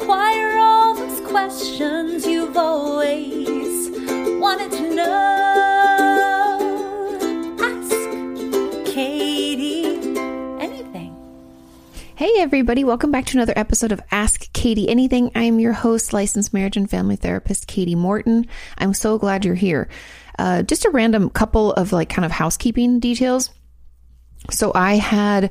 inquire all those questions you've always wanted to know. Ask Katie anything. Hey, everybody, welcome back to another episode of Ask Katie Anything. I'm your host, licensed marriage and family therapist, Katie Morton. I'm so glad you're here. Uh, just a random couple of like kind of housekeeping details. So I had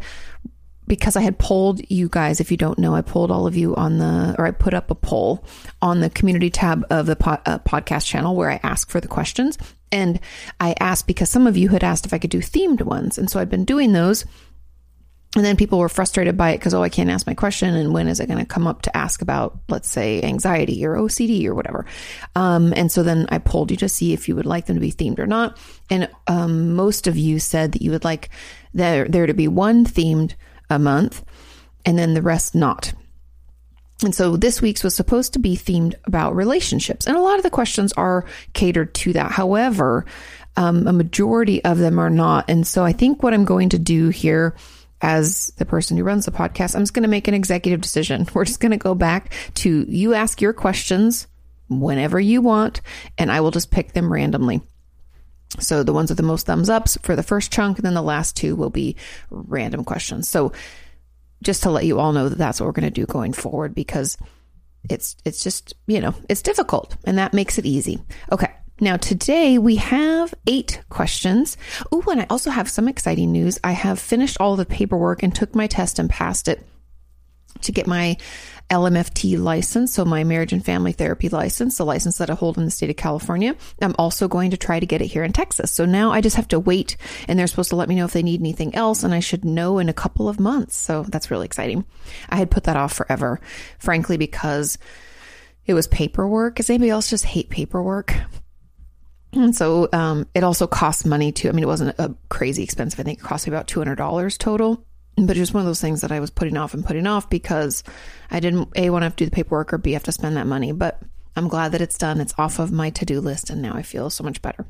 because I had polled you guys, if you don't know, I polled all of you on the, or I put up a poll on the community tab of the po- uh, podcast channel where I ask for the questions. And I asked because some of you had asked if I could do themed ones. And so I'd been doing those. And then people were frustrated by it because, oh, I can't ask my question. And when is it going to come up to ask about, let's say, anxiety or OCD or whatever? Um, and so then I polled you to see if you would like them to be themed or not. And um, most of you said that you would like there, there to be one themed a month and then the rest not. And so this week's was supposed to be themed about relationships. And a lot of the questions are catered to that. However, um, a majority of them are not. And so I think what I'm going to do here as the person who runs the podcast, I'm just going to make an executive decision. We're just going to go back to you ask your questions whenever you want, and I will just pick them randomly. So the ones with the most thumbs ups for the first chunk, and then the last two will be random questions. So just to let you all know that that's what we're going to do going forward because it's it's just you know it's difficult and that makes it easy. Okay. Now, today we have eight questions. Oh, and I also have some exciting news. I have finished all the paperwork and took my test and passed it to get my LMFT license, so my marriage and family therapy license, the license that I hold in the state of California. I'm also going to try to get it here in Texas. So now I just have to wait and they're supposed to let me know if they need anything else and I should know in a couple of months. So that's really exciting. I had put that off forever, frankly, because it was paperwork. Does anybody else just hate paperwork? And so um, it also costs money too. I mean, it wasn't a crazy expensive. I think it cost me about $200 total but it was one of those things that I was putting off and putting off because I didn't a want to have to do the paperwork or b have to spend that money. But I'm glad that it's done. It's off of my to do list, and now I feel so much better.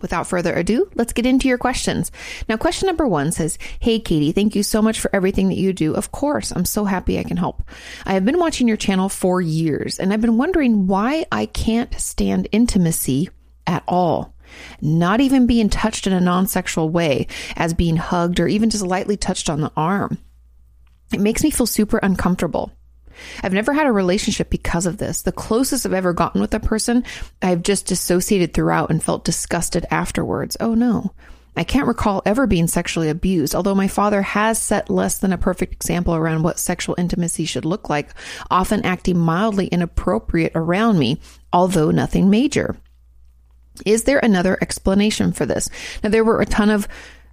Without further ado, let's get into your questions. Now, question number one says, Hey, Katie, thank you so much for everything that you do. Of course, I'm so happy I can help. I have been watching your channel for years, and I've been wondering why I can't stand intimacy at all not even being touched in a non sexual way, as being hugged or even just lightly touched on the arm. It makes me feel super uncomfortable. I've never had a relationship because of this. The closest I've ever gotten with a person, I've just dissociated throughout and felt disgusted afterwards. Oh no. I can't recall ever being sexually abused, although my father has set less than a perfect example around what sexual intimacy should look like, often acting mildly inappropriate around me, although nothing major. Is there another explanation for this? Now, there were a ton of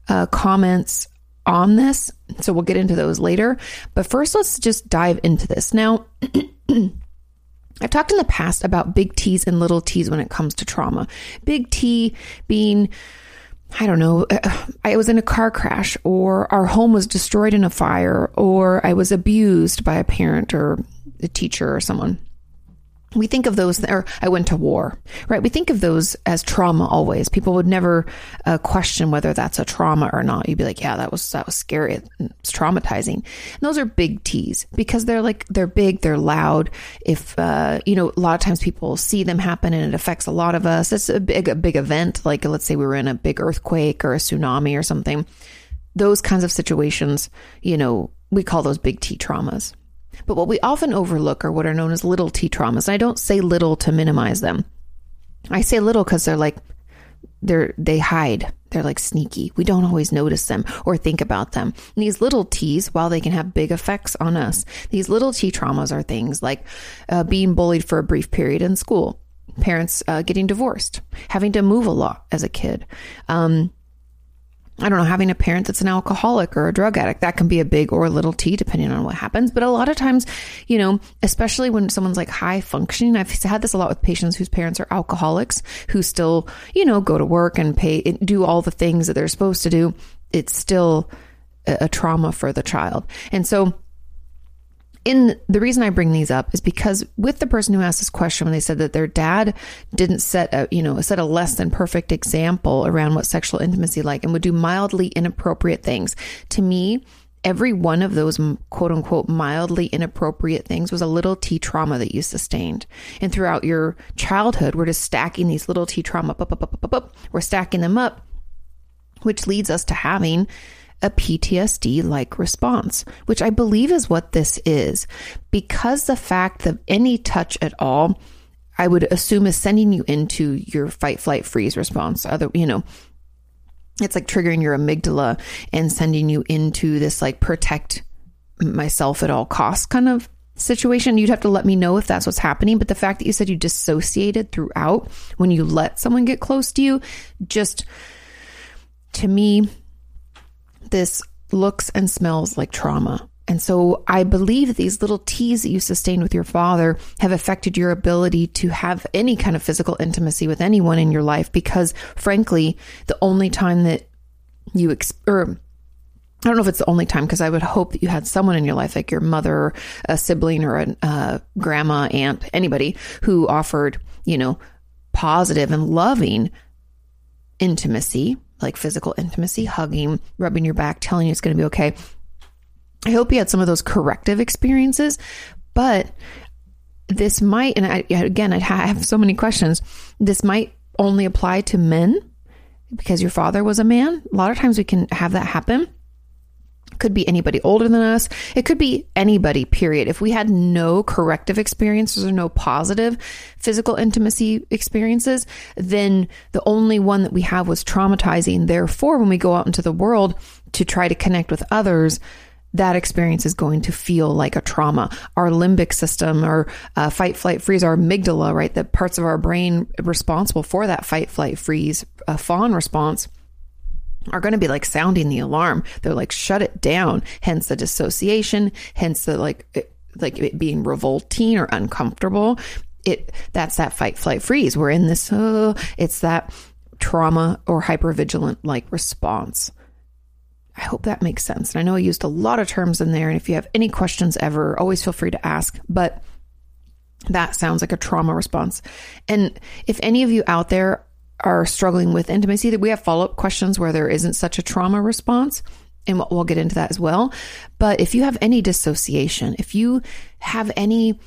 uh, comments on this, so we'll get into those later. But first, let's just dive into this. Now, I've talked in the past about big T's and little T's when it comes to trauma. Big T being, I don't know, uh, I was in a car crash, or our home was destroyed in a fire, or I was abused by a parent or a teacher or someone we think of those, or I went to war, right? We think of those as trauma always. People would never uh, question whether that's a trauma or not. You'd be like, yeah, that was, that was scary. It's traumatizing. And those are big T's because they're like, they're big, they're loud. If, uh, you know, a lot of times people see them happen and it affects a lot of us. It's a big, a big event. Like, let's say we were in a big earthquake or a tsunami or something. Those kinds of situations, you know, we call those big T traumas. But what we often overlook are what are known as little t traumas. I don't say little to minimize them. I say little because they're like, they're, they hide. They're like sneaky. We don't always notice them or think about them. And these little T's, while they can have big effects on us, these little T traumas are things like uh, being bullied for a brief period in school, parents uh, getting divorced, having to move a lot as a kid, um, I don't know, having a parent that's an alcoholic or a drug addict, that can be a big or a little T depending on what happens. But a lot of times, you know, especially when someone's like high functioning, I've had this a lot with patients whose parents are alcoholics who still, you know, go to work and pay, do all the things that they're supposed to do. It's still a, trauma for the child. And so, in the reason I bring these up is because with the person who asked this question, when they said that their dad didn't set a, you know, set a less than perfect example around what sexual intimacy like and would do mildly inappropriate things. To me, every one of those quote unquote mildly inappropriate things was a little T trauma that you sustained. And throughout your childhood, we're just stacking these little T trauma up, up, up, up, up, up. We're stacking them up, which leads us to having a PTSD like response, which I believe is what this is. Because the fact that any touch at all, I would assume is sending you into your fight, flight, freeze response. Other, you know, it's like triggering your amygdala and sending you into this like protect myself at all costs kind of situation. You'd have to let me know if that's what's happening. But the fact that you said you dissociated throughout when you let someone get close to you, just to me, this looks and smells like trauma. And so I believe these little T's that you sustained with your father have affected your ability to have any kind of physical intimacy with anyone in your life because, frankly, the only time that you, ex- or I don't know if it's the only time because I would hope that you had someone in your life, like your mother, a sibling, or a uh, grandma, aunt, anybody who offered, you know, positive and loving intimacy, like physical intimacy, hugging, rubbing your back, telling you it's going to be okay. I hope you had some of those corrective experiences, but this might, and I, again, I have so many questions. This might only apply to men because your father was a man. A lot of times we can have that happen. Could be anybody older than us. It could be anybody, period. If we had no corrective experiences or no positive physical intimacy experiences, then the only one that we have was traumatizing. Therefore, when we go out into the world to try to connect with others, that experience is going to feel like a trauma. Our limbic system, our uh, fight, flight, freeze, our amygdala, right? The parts of our brain responsible for that fight, flight, freeze, uh, fawn response are going to be like sounding the alarm. They're like, shut it down. Hence the dissociation, hence the like, it, like it being revolting or uncomfortable. It, that's that fight, flight, freeze. We're in this, uh, it's that trauma or hypervigilant like response. I hope that makes sense. And I know I used a lot of terms in there. And if you have any questions ever, always feel free to ask. But that sounds like a trauma response. And if any of you out there are struggling with intimacy, that we have follow up questions where there isn't such a trauma response. And we'll get into that as well. But if you have any dissociation, if you have any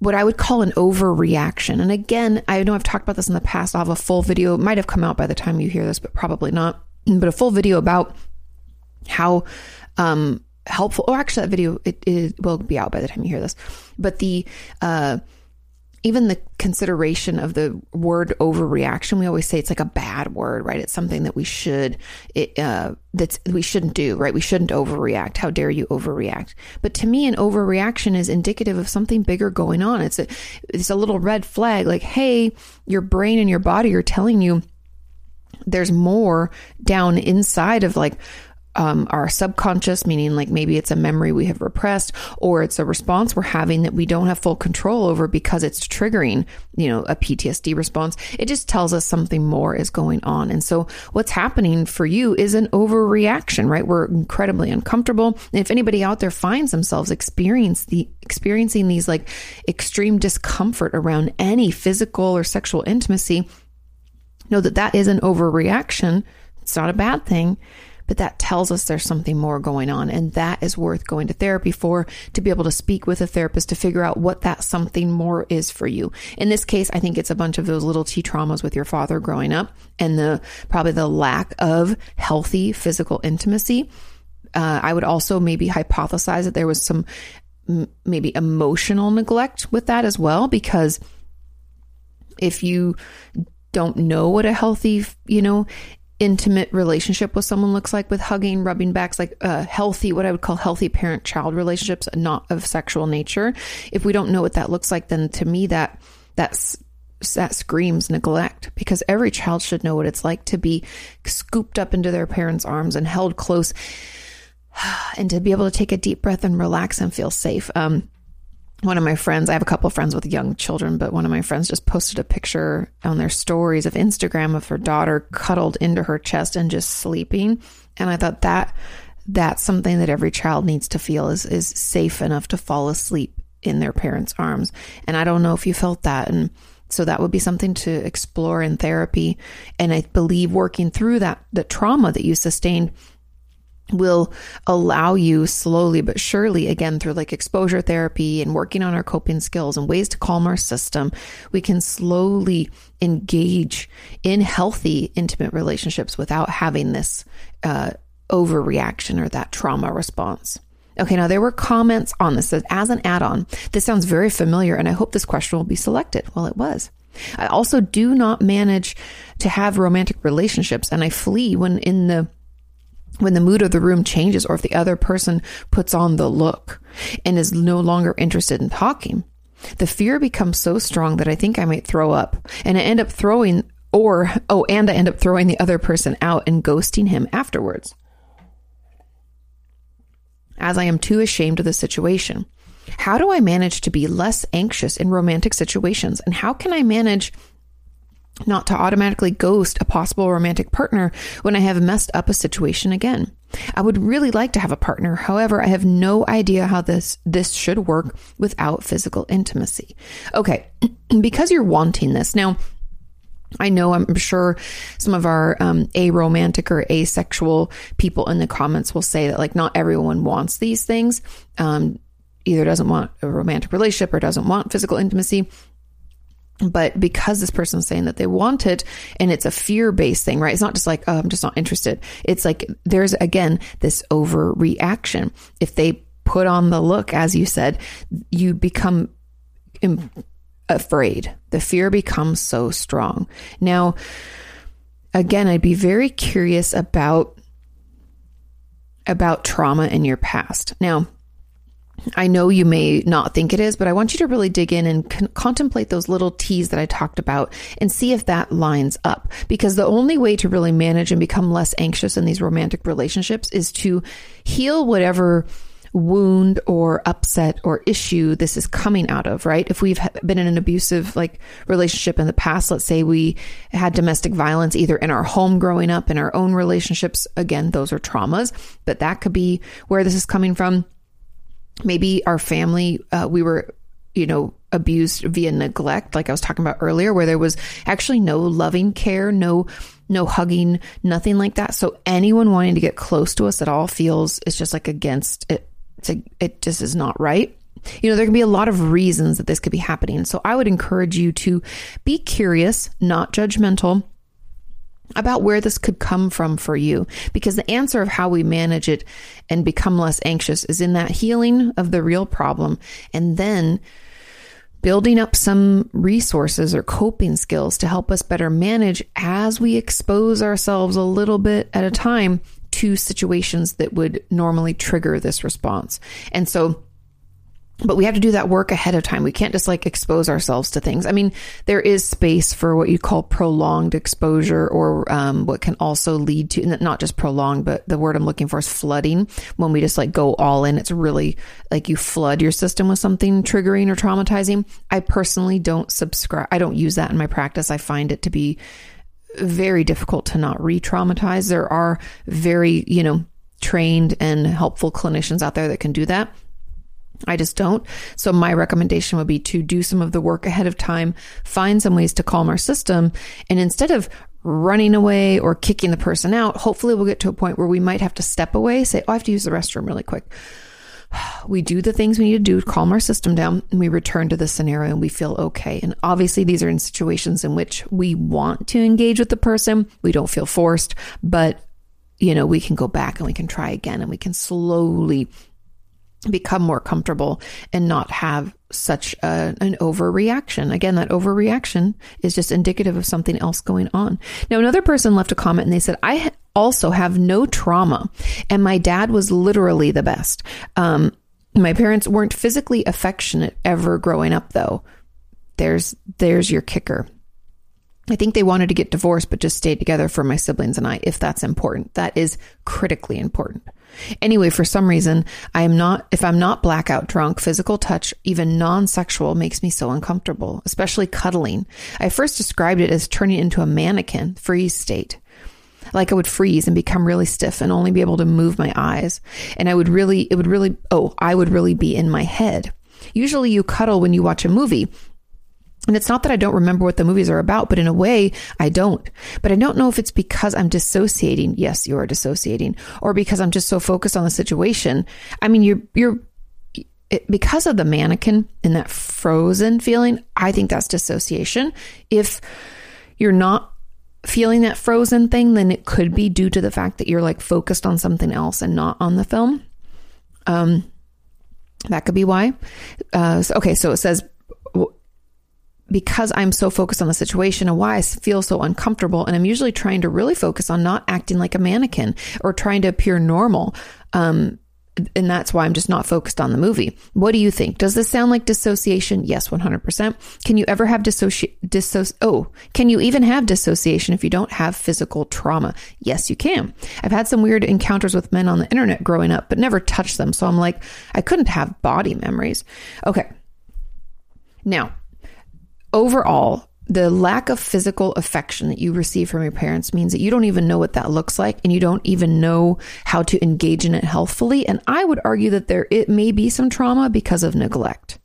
what I would call an overreaction. And again, I know I've talked about this in the past. I'll have a full video. It might have come out by the time you hear this, but probably not. But a full video about how um, helpful. Oh, actually, that video it, it, will be out by the time you hear this. But the uh, even the consideration of the word overreaction, we always say it's like a bad word, right? It's something that we should it, uh, that's we shouldn't do, right? We shouldn't overreact. How dare you overreact? But to me, an overreaction is indicative of something bigger going on. It's a it's a little red flag, like, hey, your brain and your body are telling you there's more down inside of like um, our subconscious, meaning like maybe it's a memory we have repressed or it's a response we're having that we don't have full control over because it's triggering, you know, a PTSD response. It just tells us something more is going on. And so what's happening for you is an overreaction, right? We're incredibly uncomfortable. And if anybody out there finds themselves experience the experiencing these like extreme discomfort around any physical or sexual intimacy, know that that is an overreaction. It's not a bad thing but that tells us there's something more going on. And that is worth going to therapy for to be able to speak with a therapist to figure out what that something more is for you. In this case, I think it's a bunch of those little T traumas with your father growing up and the probably the lack of healthy physical intimacy. Uh, I would also maybe hypothesize that there was some m- maybe emotional neglect with that as well, because if you don't know what a healthy, you know, intimate relationship with someone looks like with hugging, rubbing backs, like healthy, what I would call healthy parent child relationships, not of sexual nature. If we don't know what that looks like, then to me, that that's that screams neglect because every child should know what it's like to be scooped up into their parents' arms and held close and to be able to take a deep breath and relax and feel safe. Um, one of my friends, I have a couple of friends with young children, but one of my friends just posted a picture on their stories of Instagram of her daughter cuddled into her chest and just sleeping. And I thought that that's something that every child needs to feel is is safe enough to fall asleep in their parents' arms. And I don't know if you felt that and so that would be something to explore in therapy and I believe working through that the trauma that you sustained will allow you slowly but surely, again, through like exposure therapy and working on our coping skills and ways to calm our system, we can slowly engage in healthy, intimate relationships without having this uh, overreaction or that trauma response. Okay, now there were comments on this as an add on, this sounds very familiar, and I hope this question will be selected. Well, it was. I also do not manage to have romantic relationships, and I flee when in the when the mood of the room changes or if the other person puts on the look and is no longer interested in talking, the fear becomes so strong that I think I might throw up and I end up throwing or, oh, and I end up throwing the other person out and ghosting him afterwards. As I am too ashamed of the situation. How do I manage to be less anxious in romantic situations? And how can I manage not to automatically ghost a possible romantic partner when I have messed up a situation again. I would really like to have a partner. However, I have no idea how this this should work without physical intimacy. Okay, because you're wanting this. Now, I know I'm sure some of our um, aromantic or asexual people in the comments will say that like not everyone wants these things. Um, either doesn't want a romantic relationship or doesn't want physical intimacy but because this person's saying that they want it and it's a fear based thing, right? It's not just like, oh, I'm just not interested. It's like there's again this overreaction. If they put on the look, as you said, you become Im- afraid. The fear becomes so strong. Now, again, I'd be very curious about about trauma in your past. Now, I know you may not think it is, but I want you to really dig in and con- contemplate those little T's that I talked about and see if that lines up. Because the only way to really manage and become less anxious in these romantic relationships is to heal whatever wound or upset or issue this is coming out of, right? If we've been in an abusive like relationship in the past, let's say we had domestic violence either in our home growing up, in our own relationships, again, those are traumas, but that could be where this is coming from maybe our family, uh, we were, you know, abused via neglect, like I was talking about earlier, where there was actually no loving care, no, no hugging, nothing like that. So anyone wanting to get close to us at all feels it's just like against it. A, it just is not right. You know, there can be a lot of reasons that this could be happening. So I would encourage you to be curious, not judgmental about where this could come from for you because the answer of how we manage it and become less anxious is in that healing of the real problem and then building up some resources or coping skills to help us better manage as we expose ourselves a little bit at a time to situations that would normally trigger this response. And so but we have to do that work ahead of time. We can't just like expose ourselves to things. I mean, there is space for what you call prolonged exposure or um, what can also lead to not just prolonged, but the word I'm looking for is flooding. When we just like go all in, it's really like you flood your system with something triggering or traumatizing. I personally don't subscribe. I don't use that in my practice. I find it to be very difficult to not re traumatize. There are very, you know, trained and helpful clinicians out there that can do that. I just don't. So my recommendation would be to do some of the work ahead of time, find some ways to calm our system. And instead of running away or kicking the person out, hopefully we'll get to a point where we might have to step away, say, Oh, I have to use the restroom really quick. We do the things we need to do to calm our system down and we return to the scenario and we feel okay. And obviously these are in situations in which we want to engage with the person. We don't feel forced, but you know, we can go back and we can try again and we can slowly become more comfortable and not have such a, an overreaction. Again, that overreaction is just indicative of something else going on. Now, another person left a comment and they said, I also have no trauma and my dad was literally the best. Um, my parents weren't physically affectionate ever growing up though. There's, there's your kicker. I think they wanted to get divorced, but just stayed together for my siblings and I, if that's important. That is critically important. Anyway, for some reason, I am not, if I'm not blackout drunk, physical touch, even non sexual, makes me so uncomfortable, especially cuddling. I first described it as turning into a mannequin, freeze state. Like I would freeze and become really stiff and only be able to move my eyes. And I would really, it would really, oh, I would really be in my head. Usually you cuddle when you watch a movie And it's not that I don't remember what the movies are about, but in a way, I don't. But I don't know if it's because I'm dissociating. Yes, you are dissociating, or because I'm just so focused on the situation. I mean, you're, you're, it, because of the mannequin and that frozen feeling, I think that's dissociation. If you're not feeling that frozen thing, then it could be due to the fact that you're like focused on something else and not on the film. Um, that could be why. Uh, so, okay, so it says because I'm so focused on the situation and why I feel so uncomfortable. And I'm usually trying to really focus on not acting like a mannequin or trying to appear normal. Um, and that's why I'm just not focused on the movie. What do you think? Does this sound like dissociation? Yes, 100%. Can you ever have dissociation? Dissoci- oh, can you even have dissociation if you don't have physical trauma? Yes, you can. I've had some weird encounters with men on the internet growing up, but never touched them. So I'm like, I couldn't have body memories. Okay. Now, overall, the lack of physical affection that you receive from your parents means that you don't even know what that looks like and you don't even know how to engage in it healthfully. And I would argue that there it may be some trauma because of neglect.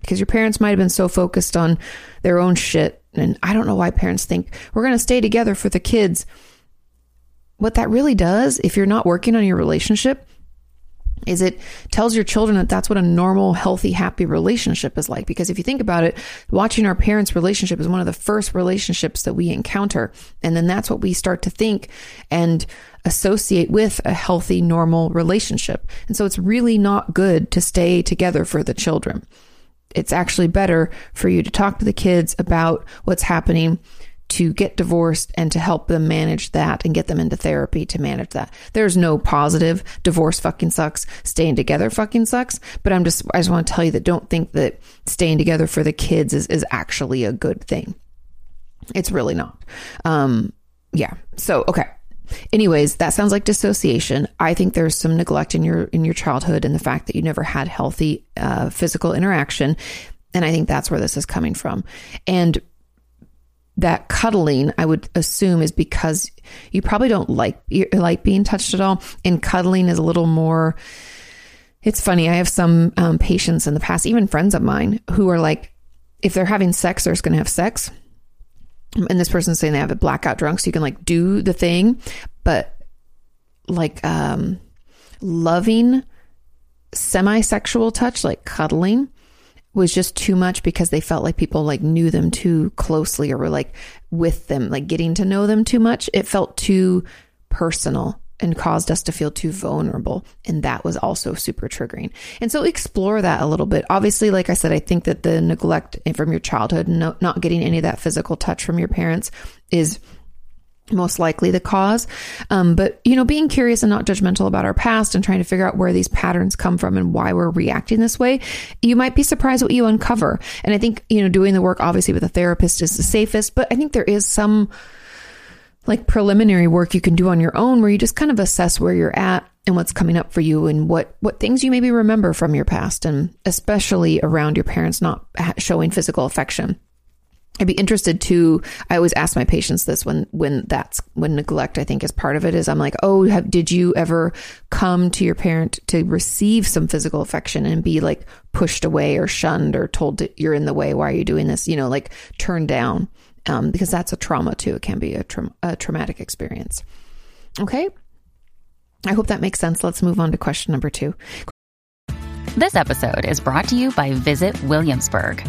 Because your parents might have been so focused on their own shit. And I don't know why parents think we're going to stay together for the kids. What that really does, if you're not working on your relationship, is it tells your children that that's what a normal, healthy, happy relationship is like. Because if you think about it, watching our parents' relationship is one of the first relationships that we encounter. And then that's what we start to think and associate with a healthy, normal relationship. And so it's really not good to stay together for the children. It's actually better for you to talk to the kids about what's happening to get divorced and to help them manage that and get them into therapy to manage that. There's no positive divorce fucking sucks, staying together fucking sucks. But I'm just, I just want to tell you that don't think that staying together for the kids is, is actually a good thing. It's really not. Um, yeah. So, okay. Anyways, that sounds like dissociation. I think there's some neglect in your in your childhood and the fact that you never had healthy uh, physical interaction, and I think that's where this is coming from. And that cuddling, I would assume, is because you probably don't like like being touched at all, and cuddling is a little more. It's funny. I have some um, patients in the past, even friends of mine, who are like, if they're having sex, they're just going to have sex. And this person's saying they have a blackout drunk, so you can like do the thing, but like um, loving semi-sexual touch, like cuddling, was just too much because they felt like people like knew them too closely or were like with them, like getting to know them too much. It felt too personal and caused us to feel too vulnerable. And that was also super triggering. And so explore that a little bit. Obviously, like I said, I think that the neglect from your childhood, no, not getting any of that physical touch from your parents is most likely the cause. Um, but, you know, being curious and not judgmental about our past and trying to figure out where these patterns come from and why we're reacting this way, you might be surprised what you uncover. And I think, you know, doing the work obviously with a therapist is the safest, but I think there is some like preliminary work you can do on your own where you just kind of assess where you're at and what's coming up for you and what what things you maybe remember from your past and especially around your parents not showing physical affection I'd be interested to. I always ask my patients this when when that's when neglect I think is part of it. Is I'm like, oh, have, did you ever come to your parent to receive some physical affection and be like pushed away or shunned or told to, you're in the way? Why are you doing this? You know, like turned down um, because that's a trauma too. It can be a, tra- a traumatic experience. Okay, I hope that makes sense. Let's move on to question number two. This episode is brought to you by Visit Williamsburg.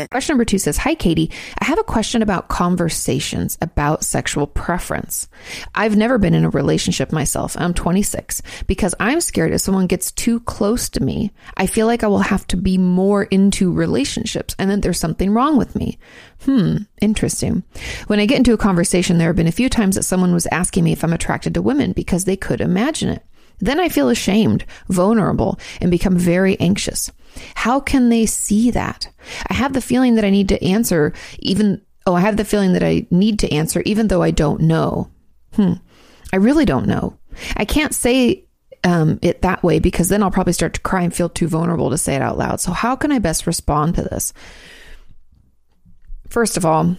It. Question number two says Hi, Katie. I have a question about conversations about sexual preference. I've never been in a relationship myself. I'm 26 because I'm scared if someone gets too close to me, I feel like I will have to be more into relationships and that there's something wrong with me. Hmm, interesting. When I get into a conversation, there have been a few times that someone was asking me if I'm attracted to women because they could imagine it. Then I feel ashamed, vulnerable, and become very anxious. How can they see that? I have the feeling that I need to answer even, oh, I have the feeling that I need to answer even though I don't know. Hmm. I really don't know. I can't say um, it that way because then I'll probably start to cry and feel too vulnerable to say it out loud. So, how can I best respond to this? First of all,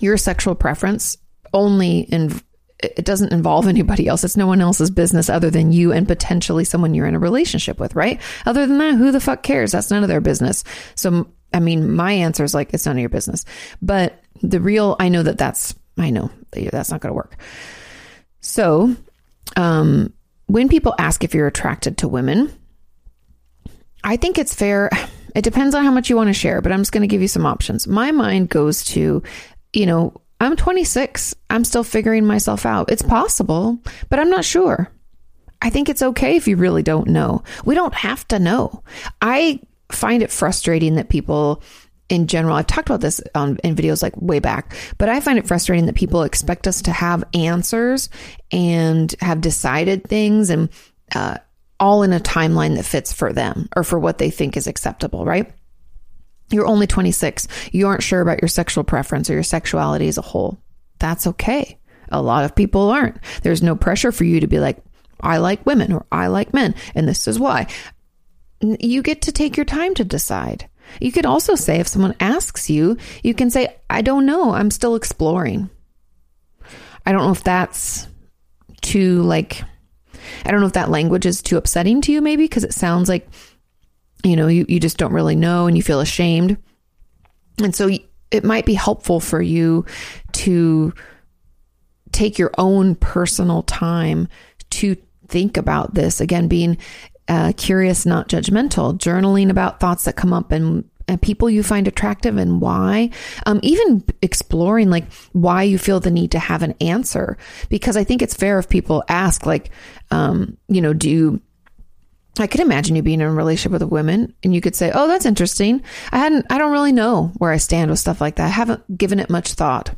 your sexual preference only in, it doesn't involve anybody else. It's no one else's business other than you and potentially someone you're in a relationship with, right? Other than that, who the fuck cares? That's none of their business. So, I mean, my answer is like, it's none of your business. But the real, I know that that's, I know that's not going to work. So, um, when people ask if you're attracted to women, I think it's fair. It depends on how much you want to share, but I'm just going to give you some options. My mind goes to, you know, I'm 26. I'm still figuring myself out. It's possible, but I'm not sure. I think it's okay if you really don't know. We don't have to know. I find it frustrating that people in general, I've talked about this on, in videos like way back, but I find it frustrating that people expect us to have answers and have decided things and uh, all in a timeline that fits for them or for what they think is acceptable, right? You're only 26. You aren't sure about your sexual preference or your sexuality as a whole. That's okay. A lot of people aren't. There's no pressure for you to be like, I like women or I like men, and this is why. You get to take your time to decide. You could also say, if someone asks you, you can say, I don't know. I'm still exploring. I don't know if that's too, like, I don't know if that language is too upsetting to you, maybe, because it sounds like you know, you, you just don't really know and you feel ashamed. And so it might be helpful for you to take your own personal time to think about this. Again, being uh, curious, not judgmental, journaling about thoughts that come up and and people you find attractive and why. Um, even exploring like why you feel the need to have an answer, because I think it's fair if people ask, like, um, you know, do you I could imagine you being in a relationship with a woman and you could say, Oh, that's interesting. I hadn't, I don't really know where I stand with stuff like that. I haven't given it much thought.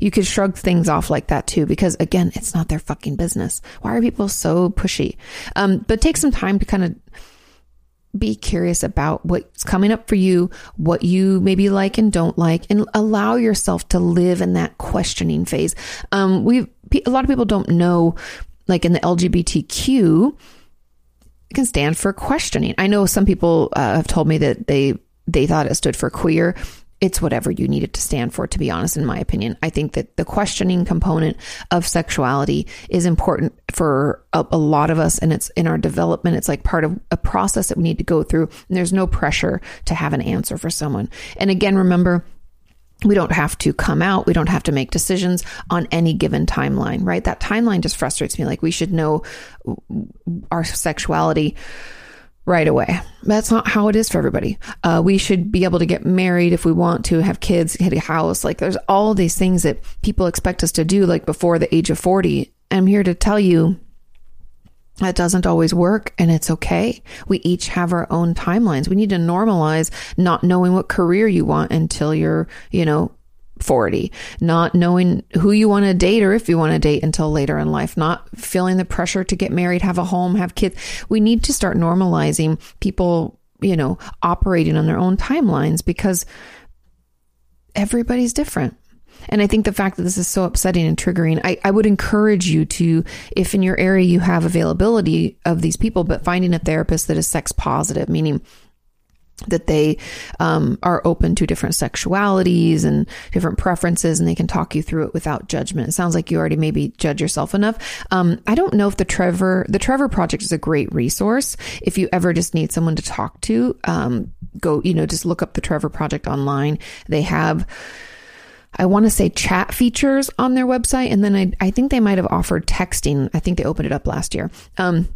You could shrug things off like that too, because again, it's not their fucking business. Why are people so pushy? Um, but take some time to kind of be curious about what's coming up for you, what you maybe like and don't like, and allow yourself to live in that questioning phase. Um, we, a lot of people don't know, like in the LGBTQ, can stand for questioning. I know some people uh, have told me that they they thought it stood for queer. It's whatever you need it to stand for, to be honest, in my opinion. I think that the questioning component of sexuality is important for a, a, lot of us, and it's in our development. It's like part of a process that we need to go through. And there's no pressure to have an answer for someone. And again, remember, we don't have to come out. We don't have to make decisions on any given timeline, right? That timeline just frustrates me. Like we should know our sexuality right away. That's not how it is for everybody. Uh, we should be able to get married if we want to, have kids, get a house. Like there's all these things that people expect us to do, like before the age of 40. I'm here to tell you that doesn't always work and it's okay. We each have our own timelines. We need to normalize not knowing what career you want until you're, you know, 40, not knowing who you want to date or if you want to date until later in life, not feeling the pressure to get married, have a home, have kids. We need to start normalizing people, you know, operating on their own timelines because everybody's different. And I think the fact that this is so upsetting and triggering, I, I would encourage you to, if in your area you have availability of these people, but finding a therapist that is sex positive, meaning that they um, are open to different sexualities and different preferences and they can talk you through it without judgment. It sounds like you already maybe judge yourself enough. Um, I don't know if the Trevor, the Trevor Project is a great resource. If you ever just need someone to talk to, um, go, you know, just look up the Trevor Project online. They have, I want to say chat features on their website. And then I, I think they might have offered texting. I think they opened it up last year. Um,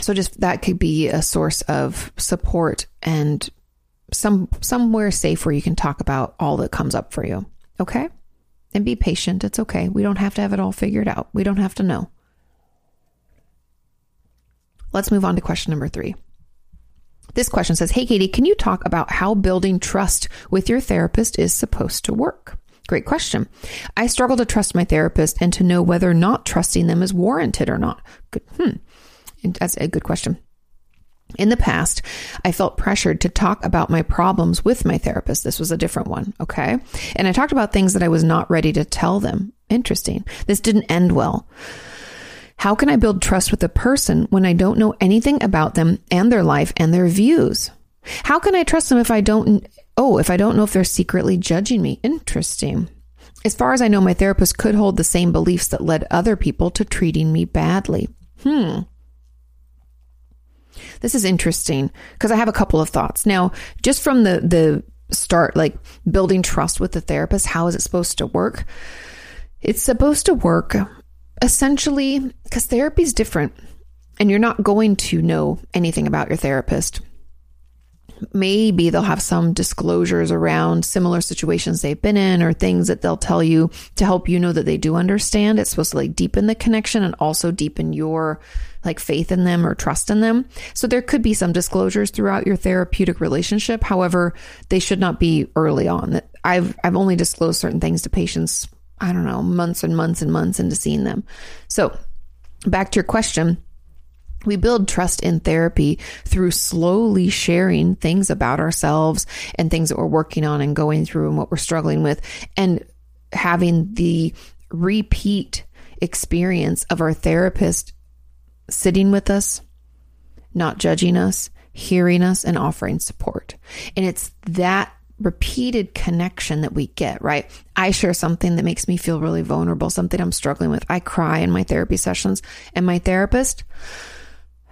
so just that could be a source of support and some somewhere safe where you can talk about all that comes up for you. Okay? And be patient. It's okay. We don't have to have it all figured out. We don't have to know. Let's move on to question number 3. This question says, Hey, Katie, can you talk about how building trust with your therapist is supposed to work? Great question. I struggle to trust my therapist and to know whether or not trusting them is warranted or not. Good. Hmm. That's a good question. In the past, I felt pressured to talk about my problems with my therapist. This was a different one. Okay. And I talked about things that I was not ready to tell them. Interesting. This didn't end well. How can I build trust with a person when I don't know anything about them and their life and their views? How can I trust them if I don't, oh, if I don't know if they're secretly judging me? Interesting. As far as I know, my therapist could hold the same beliefs that led other people to treating me badly. Hmm. This is interesting because I have a couple of thoughts. Now, just from the the start like building trust with the therapist, how is it supposed to work? It's supposed to work essentially because therapy is different and you're not going to know anything about your therapist. Maybe they'll have some disclosures around similar situations they've been in or things that they'll tell you to help you know that they do understand. It's supposed to like deepen the connection and also deepen your like faith in them or trust in them. So there could be some disclosures throughout your therapeutic relationship. However, they should not be early on. I've I've only disclosed certain things to patients I don't know, months and months and months into seeing them. So, back to your question. We build trust in therapy through slowly sharing things about ourselves and things that we're working on and going through and what we're struggling with, and having the repeat experience of our therapist sitting with us, not judging us, hearing us, and offering support. And it's that repeated connection that we get, right? I share something that makes me feel really vulnerable, something I'm struggling with. I cry in my therapy sessions, and my therapist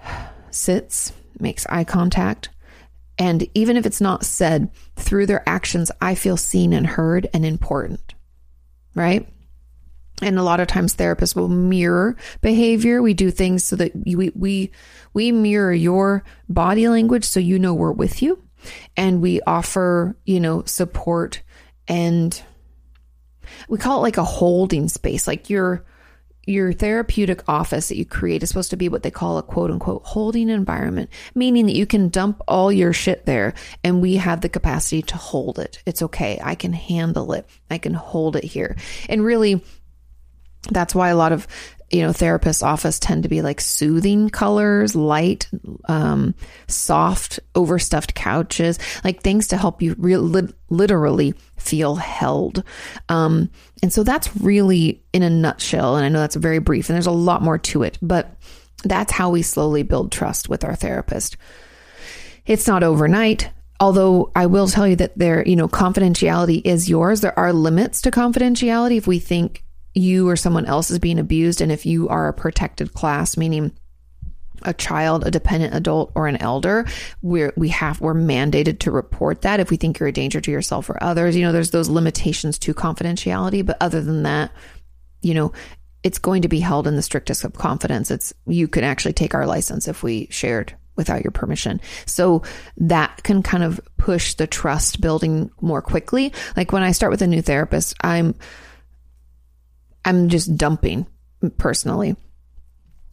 sits, makes eye contact. And even if it's not said through their actions, I feel seen and heard and important, right? And a lot of times therapists will mirror behavior. We do things so that we, we, we mirror your body language so you know we're with you and we offer, you know, support and we call it like a holding space. Like your your therapeutic office that you create is supposed to be what they call a quote unquote holding environment, meaning that you can dump all your shit there and we have the capacity to hold it. It's okay. I can handle it. I can hold it here. And really, that's why a lot of you know, therapists' office tend to be like soothing colors, light, um, soft, overstuffed couches, like things to help you re- li- literally feel held. Um, and so that's really in a nutshell. And I know that's very brief and there's a lot more to it, but that's how we slowly build trust with our therapist. It's not overnight. Although I will tell you that there, you know, confidentiality is yours. There are limits to confidentiality. If we think you or someone else is being abused and if you are a protected class meaning a child, a dependent adult, or an elder, we're we have we're mandated to report that if we think you're a danger to yourself or others. You know, there's those limitations to confidentiality, but other than that, you know, it's going to be held in the strictest of confidence. It's you could actually take our license if we shared without your permission. So that can kind of push the trust building more quickly. Like when I start with a new therapist, I'm I'm just dumping personally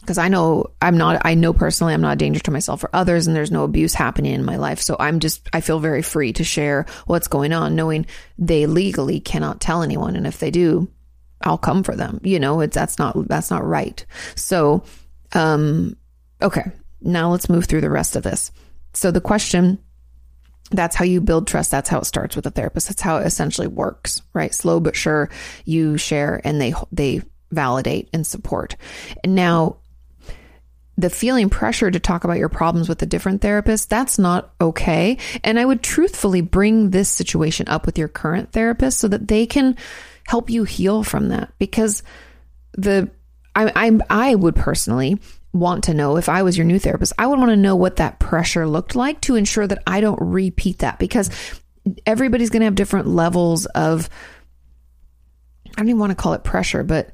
because I know I'm not, I know personally I'm not a danger to myself or others, and there's no abuse happening in my life. So I'm just, I feel very free to share what's going on, knowing they legally cannot tell anyone. And if they do, I'll come for them. You know, it's, that's not, that's not right. So, um, okay, now let's move through the rest of this. So the question that's how you build trust. That's how it starts with a therapist. That's how it essentially works, right? Slow but sure, you share and they they validate and support. And now the feeling pressure to talk about your problems with a different therapist, that's not okay. And I would truthfully bring this situation up with your current therapist so that they can help you heal from that because the I I I would personally want to know if I was your new therapist, I would want to know what that pressure looked like to ensure that I don't repeat that because everybody's going to have different levels of, I don't even want to call it pressure, but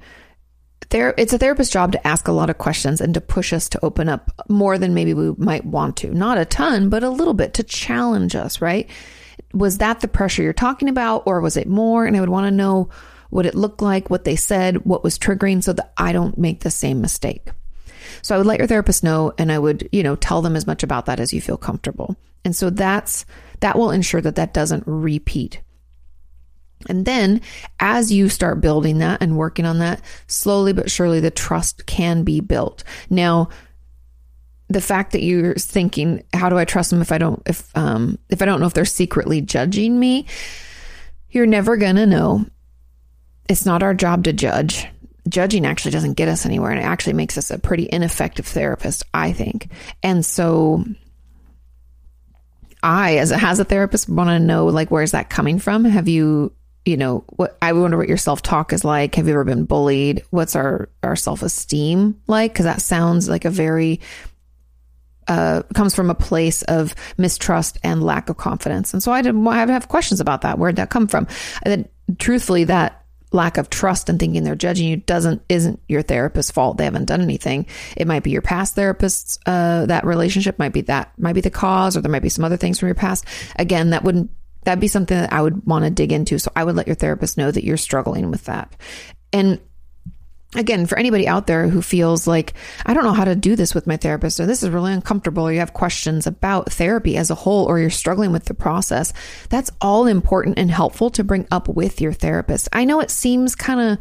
there it's a therapist's job to ask a lot of questions and to push us to open up more than maybe we might want to. Not a ton, but a little bit to challenge us, right? Was that the pressure you're talking about or was it more? And I would want to know what it looked like, what they said, what was triggering so that I don't make the same mistake. So I would let your therapist know and I would, you know, tell them as much about that as you feel comfortable. And so that's that will ensure that that doesn't repeat. And then as you start building that and working on that, slowly but surely the trust can be built. Now, the fact that you're thinking, how do I trust them if I don't if um if I don't know if they're secretly judging me? You're never going to know. It's not our job to judge. Judging actually doesn't get us anywhere and it actually makes us a pretty ineffective therapist, I think. And so I, as a, as a therapist, want to know like where's that coming from? Have you, you know, what I wonder what your self talk is like. Have you ever been bullied? What's our our self esteem like? Because that sounds like a very uh, comes from a place of mistrust and lack of confidence. And so I didn't I have questions about that. Where'd that come from? And then, truthfully, that lack of trust and thinking they're judging you doesn't isn't your therapist's fault. They haven't done anything. It might be your past therapist's uh, that relationship might be that might be the cause, or there might be some other things from your past. Again, that wouldn't that'd be something that I would want to dig into. So I would let your therapist know that you're struggling with that. And again, for anybody out there who feels like, I don't know how to do this with my therapist, or this is really uncomfortable, or you have questions about therapy as a whole, or you're struggling with the process, that's all important and helpful to bring up with your therapist. I know it seems kind of,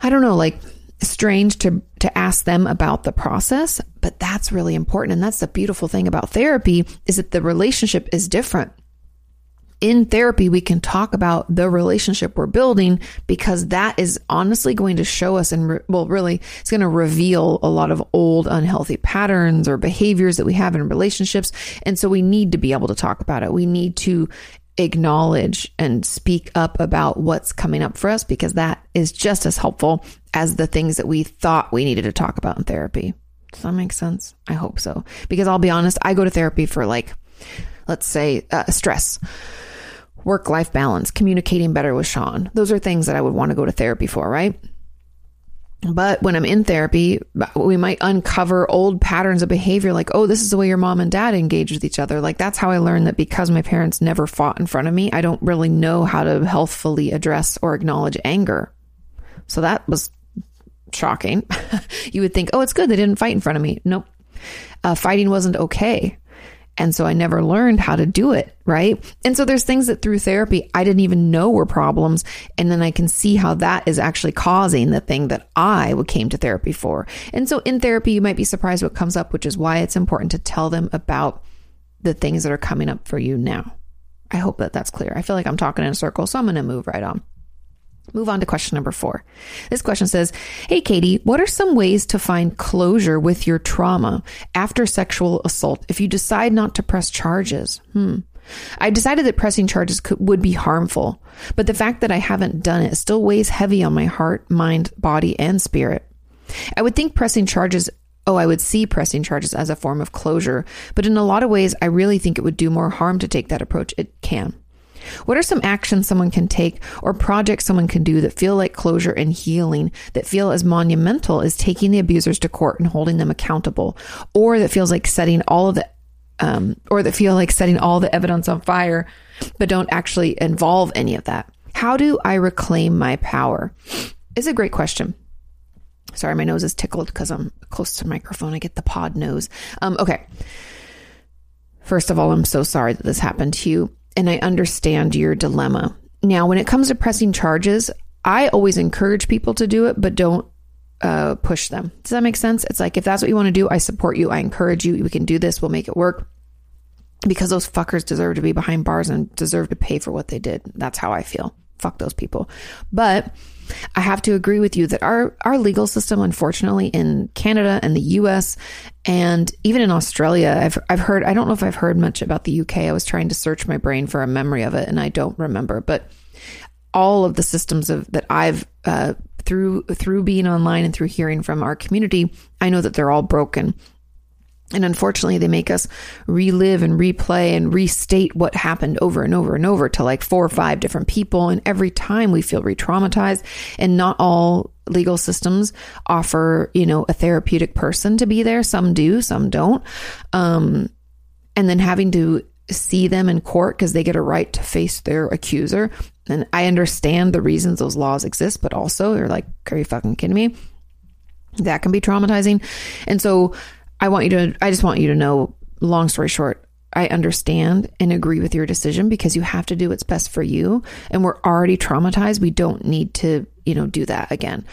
I don't know, like, strange to to ask them about the process but that's really important and that's the beautiful thing about therapy is that the relationship is different in therapy, we can talk about the relationship we're building because that is honestly going to show us and, re- well, really, it's going to reveal a lot of old unhealthy patterns or behaviors that we have in relationships. And so we need to be able to talk about it. We need to acknowledge and speak up about what's coming up for us because that is just as helpful as the things that we thought we needed to talk about in therapy. Does that make sense? I hope so. Because I'll be honest, I go to therapy for like, let's say, uh, stress work life balance, communicating better with Sean. Those are things that I would want to go to therapy for, right? But when I'm in therapy, we might uncover old patterns of behavior like, oh, this is the way your mom and dad engage with each other. Like, that's how I learned that because my parents never fought in front of me, I don't really know how to healthfully address or acknowledge anger. So that was shocking. you would think, oh, it's good they didn't fight in front of me. Nope. Uh, fighting wasn't okay. And so I never learned how to do it. Right. And so there's things that through therapy I didn't even know were problems. And then I can see how that is actually causing the thing that I came to therapy for. And so in therapy, you might be surprised what comes up, which is why it's important to tell them about the things that are coming up for you now. I hope that that's clear. I feel like I'm talking in a circle, so I'm going to move right on. Move on to question number four. This question says, Hey, Katie, what are some ways to find closure with your trauma after sexual assault if you decide not to press charges? Hmm. I decided that pressing charges could, would be harmful, but the fact that I haven't done it still weighs heavy on my heart, mind, body, and spirit. I would think pressing charges Oh, I would see pressing charges as a form of closure, but in a lot of ways, I really think it would do more harm to take that approach. It can. What are some actions someone can take or projects someone can do that feel like closure and healing, that feel as monumental as taking the abusers to court and holding them accountable, or that feels like setting all of the um, or that feel like setting all the evidence on fire, but don't actually involve any of that? How do I reclaim my power? Is a great question. Sorry, my nose is tickled because I'm close to the microphone. I get the pod nose. Um, okay. First of all, I'm so sorry that this happened to you and I understand your dilemma. Now, when it comes to pressing charges, I always encourage people to do it, but don't uh, push them. Does that make sense? It's like if that's what you want to do, I support you. I encourage you. We can do this. We'll make it work because those fuckers deserve to be behind bars and deserve to pay for what they did. That's how I feel. Fuck those people. But I have to agree with you that our, our legal system, unfortunately, in Canada and the US and even in Australia, I've, I've heard, I don't know if I've heard much about the UK. I was trying to search my brain for a memory of it and I don't remember, but all of the systems of that I've, uh, through, through being online and through hearing from our community, I know that they're all broken. And unfortunately, they make us relive and replay and restate what happened over and over and over to like four or five different people. And every time we feel re traumatized. And not all legal systems offer, you know, a therapeutic person to be there. Some do, some don't. Um, and then having to see them in court because they get a right to face their accuser. And I understand the reasons those laws exist, but also they're like, are you fucking kidding me? That can be traumatizing. And so I want you to, I just want you to know, long story short, I understand and agree with your decision because you have to do what's best for you. And we're already traumatized. We don't need to, you know, do that again.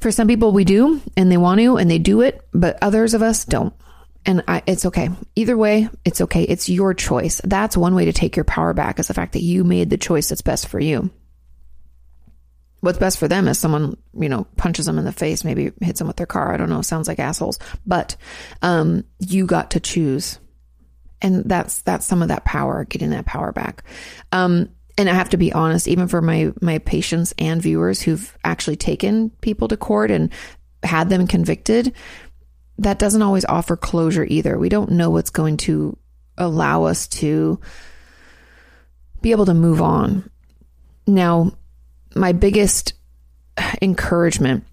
For some people, we do and they want to and they do it, but others of us don't. And I, it's okay. Either way, it's okay. It's your choice. That's one way to take your power back is the fact that you made the choice that's best for you. What's best for them is someone, you know, punches them in the face, maybe hits them with their car. I don't know. Sounds like assholes, but, um, you got to choose. And that's, that's some of that power, getting that power back. Um, and I have to be honest, even for my, my patients and viewers who've actually taken people to court and had them convicted, that doesn't always offer closure either. We don't know what's going to allow us to be able to move on. Now, my biggest encouragement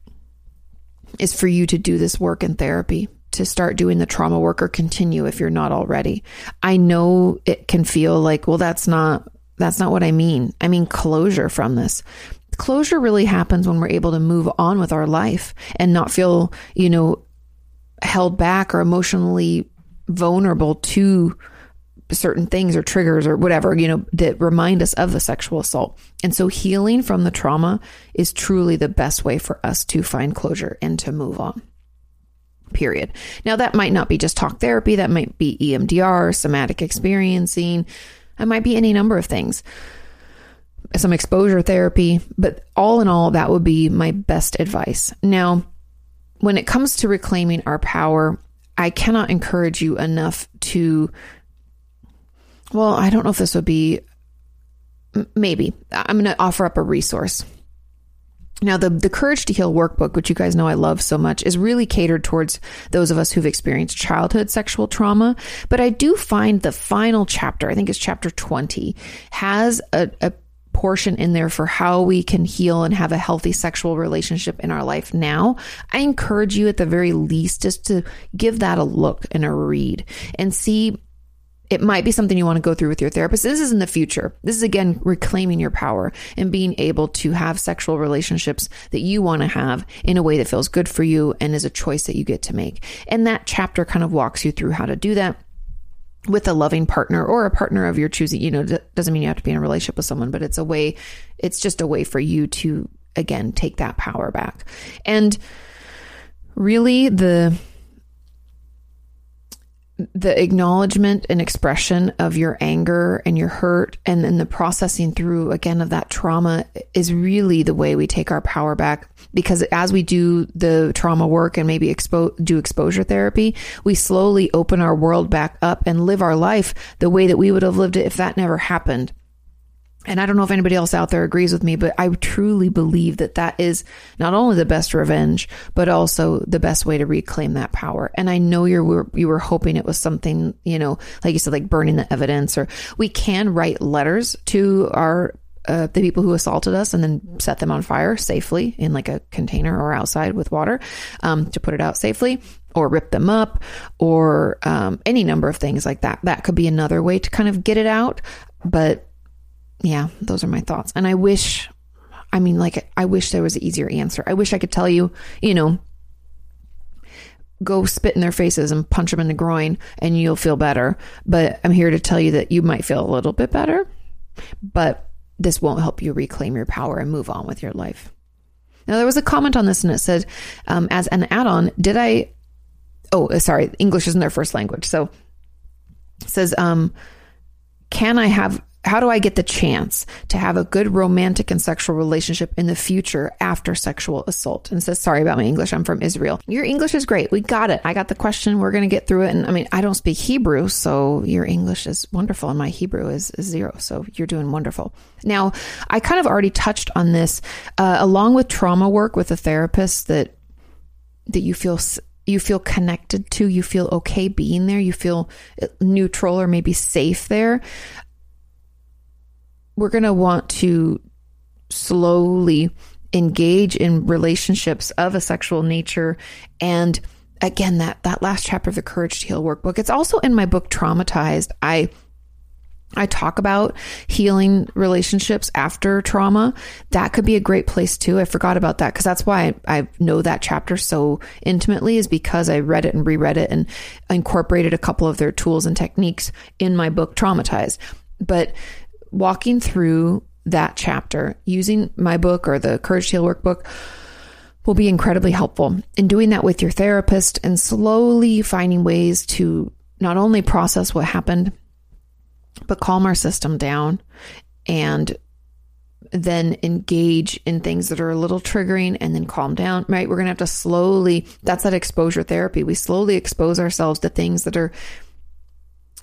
is for you to do this work in therapy, to start doing the trauma work or continue if you're not already. I know it can feel like, well, that's not that's not what I mean. I mean closure from this. Closure really happens when we're able to move on with our life and not feel, you know, held back or emotionally vulnerable to certain things or triggers or whatever, you know, that remind us of the sexual assault. And so healing from the trauma is truly the best way for us to find closure and to move on. Period. Now, that might not be just talk therapy, that might be EMDR, somatic experiencing, it might be any number of things, some exposure therapy, but all in all, that would be my best advice. Now, when it comes to reclaiming our power, I cannot encourage you enough to, well, I don't know if this would be, maybe. I'm going to offer up a resource. Now, the, the Courage to Heal workbook, which you guys know I love so much, is really catered towards those of us who've experienced childhood sexual trauma. But I do find the final chapter, I think it's chapter 20, has a, a portion in there for how we can heal and have a healthy sexual relationship in our life now, I encourage you at the very least just to give that a look and a read and see it might be something you want to go through with your therapist. This is in the future. This is again reclaiming your power and being able to have sexual relationships that you want to have in a way that feels good for you and is a choice that you get to make. And that chapter kind of walks you through how to do that with a loving partner or a partner of your choosing. You know, it doesn't mean you have to be in a relationship with someone, but it's a way, it's just a way for you to, again, take that power back. And really, the, the acknowledgement and expression of your anger and your hurt and then the processing through again of that trauma is really the way we take our power back. Because as we do the trauma work and maybe expo- do exposure therapy we slowly open our world back up and live our life the way that we would have lived it if that never happened and I don't know if anybody else out there agrees with me, but I truly believe that that is not only the best revenge, but also the best way to reclaim that power. And I know you were you were hoping it was something, you know, like you said, like burning the evidence, or we can write letters to our uh, the people who assaulted us and then set them on fire safely in like a container or outside with water um, to put it out safely or rip them up or um, any number of things like that. That could be another way to kind of get it out. But yeah, those are my thoughts. And I wish, I mean, like, I wish there was an easier answer. I wish I could tell you, you know, go spit in their faces and punch them in the groin and you'll feel better. But I'm here to tell you that you might feel a little bit better, but this won't help you reclaim your power and move on with your life. Now, there was a comment on this and it said, um, as an add on, did I, oh, sorry, English isn't their first language. So it says, um, can I have how do I get the chance to have a good romantic and sexual relationship in the future after sexual assault? And says, sorry about my English. I'm from Israel. Your English is great. We got it. I got the question. We're going to get through it. And I mean, I don't speak Hebrew, so your English is wonderful. And my Hebrew is, zero. So you're doing wonderful. Now, I kind of already touched on this, uh, along with trauma work with a therapist that, that you feel you feel connected to, you feel okay being there, you feel neutral or maybe safe there, we're going to want to slowly engage in relationships of a sexual nature and again that that last chapter of the courage to heal workbook it's also in my book traumatized i I talk about healing relationships after trauma. That could be a great place too. I forgot about that because that's why I, I, know that chapter so intimately is because I read it and reread it and incorporated a couple of their tools and techniques in my book, Traumatized. But walking through that chapter using my book or the Courage Heal workbook will be incredibly helpful in doing that with your therapist and slowly finding ways to not only process what happened, but calm our system down and then engage in things that are a little triggering and then calm down, right? We're going to have to slowly, that's that exposure therapy. We slowly expose ourselves to things that are,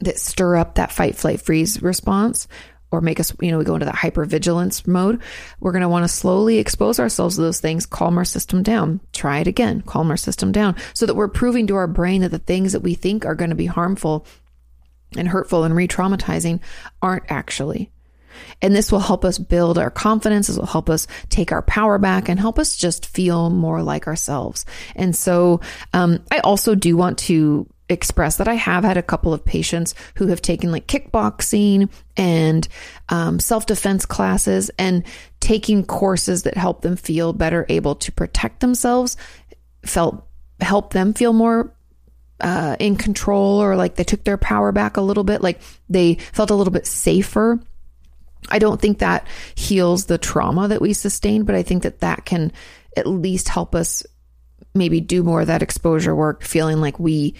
that stir up that fight, flight, freeze response or make us, you know, we go into that hypervigilance mode, we're going to want to slowly expose ourselves to those things, calm our system down. Try it again, calm our system down so that we're proving to our brain that the things that we think are going to be harmful and hurtful and re traumatizing aren't actually. And this will help us build our confidence. This will help us take our power back and help us just feel more like ourselves. And so, um, I also do want to express that I have had a couple of patients who have taken like kickboxing and um, self defense classes and taking courses that help them feel better able to protect themselves, felt help them feel more uh, in control or like they took their power back a little bit, like they felt a little bit safer. I don't think that heals the trauma that we sustained, but I think that that can at least help us maybe do more of that exposure work, feeling like we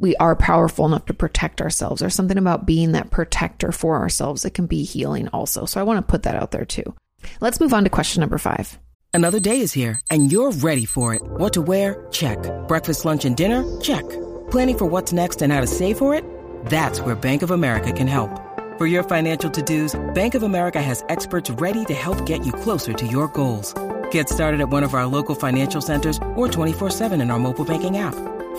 we are powerful enough to protect ourselves. There's something about being that protector for ourselves that can be healing also. So I want to put that out there too. Let's move on to question number five. Another day is here and you're ready for it. What to wear? Check. Breakfast, lunch, and dinner? Check. Planning for what's next and how to save for it? That's where Bank of America can help. For your financial to-dos, Bank of America has experts ready to help get you closer to your goals. Get started at one of our local financial centers or 24-7 in our mobile banking app.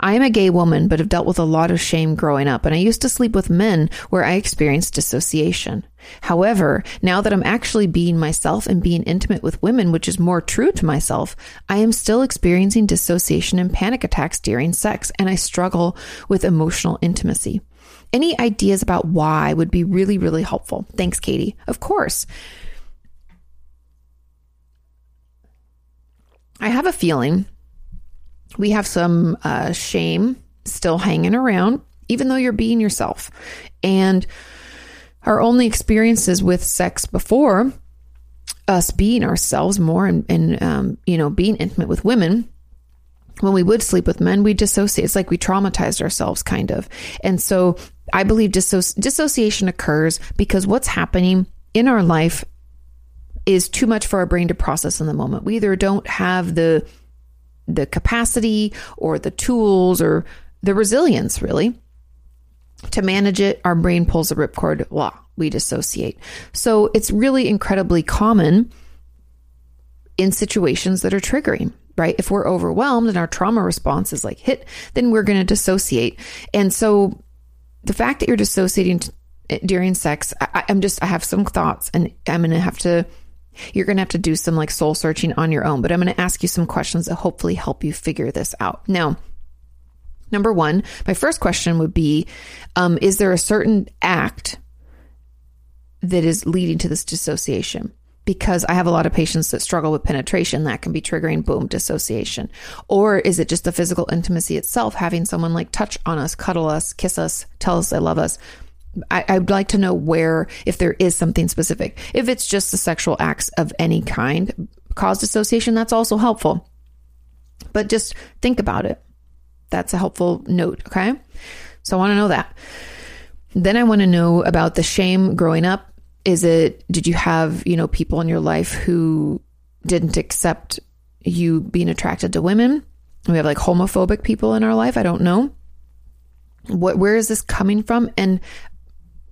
I am a gay woman, but have dealt with a lot of shame growing up, and I used to sleep with men where I experienced dissociation. However, now that I'm actually being myself and being intimate with women, which is more true to myself, I am still experiencing dissociation and panic attacks during sex, and I struggle with emotional intimacy. Any ideas about why would be really, really helpful. Thanks, Katie. Of course. I have a feeling we have some uh, shame still hanging around, even though you're being yourself. And our only experiences with sex before us being ourselves more and, and um, you know, being intimate with women, when we would sleep with men, we dissociate. It's like we traumatized ourselves, kind of. And so I believe disso- dissociation occurs because what's happening in our life is too much for our brain to process in the moment. We either don't have the the capacity or the tools or the resilience really to manage it our brain pulls the ripcord blah we dissociate. So it's really incredibly common in situations that are triggering right? If we're overwhelmed and our trauma response is like hit then we're going to dissociate. And so the fact that you're dissociating t- during sex I, i'm just i have some thoughts and i'm going to have to you're going to have to do some like soul searching on your own, but I'm going to ask you some questions that hopefully help you figure this out. Now, number one, my first question would be um, Is there a certain act that is leading to this dissociation? because I have a lot of patients that struggle with penetration that can be triggering boom dissociation? Or is it just the physical intimacy itself, having someone like touch on us, cuddle us, kiss us, tell us they love us? I, would like to know where, if there is something specific. If it's just the sexual acts of any kind cause dissociation, that's also helpful. But just think about it. That's a helpful note. Okay. So I want to know that. Then I want to know about the shame growing up is it, did you have, you know, people in your life who didn't accept you being attracted to women? We have like homophobic people in our life. I don't know. What, where is this coming from? And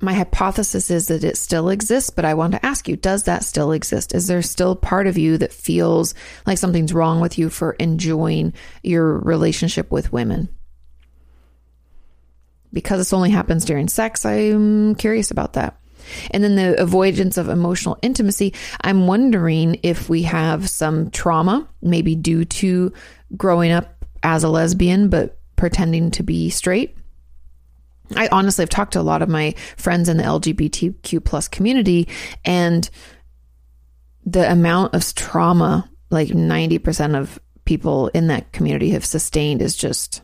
my hypothesis is that it still exists, but I want to ask you, does that still exist? Is there still part of you that feels like something's wrong with you for enjoying your relationship with women? Because this only happens during sex, I'm curious about that. And then the avoidance of emotional intimacy. I'm wondering if we have some trauma, maybe due to growing up as a lesbian, but pretending to be straight. I honestly have talked to a lot of my friends in the LGBTQ plus community and the amount of trauma like 90% of people in that community have sustained is just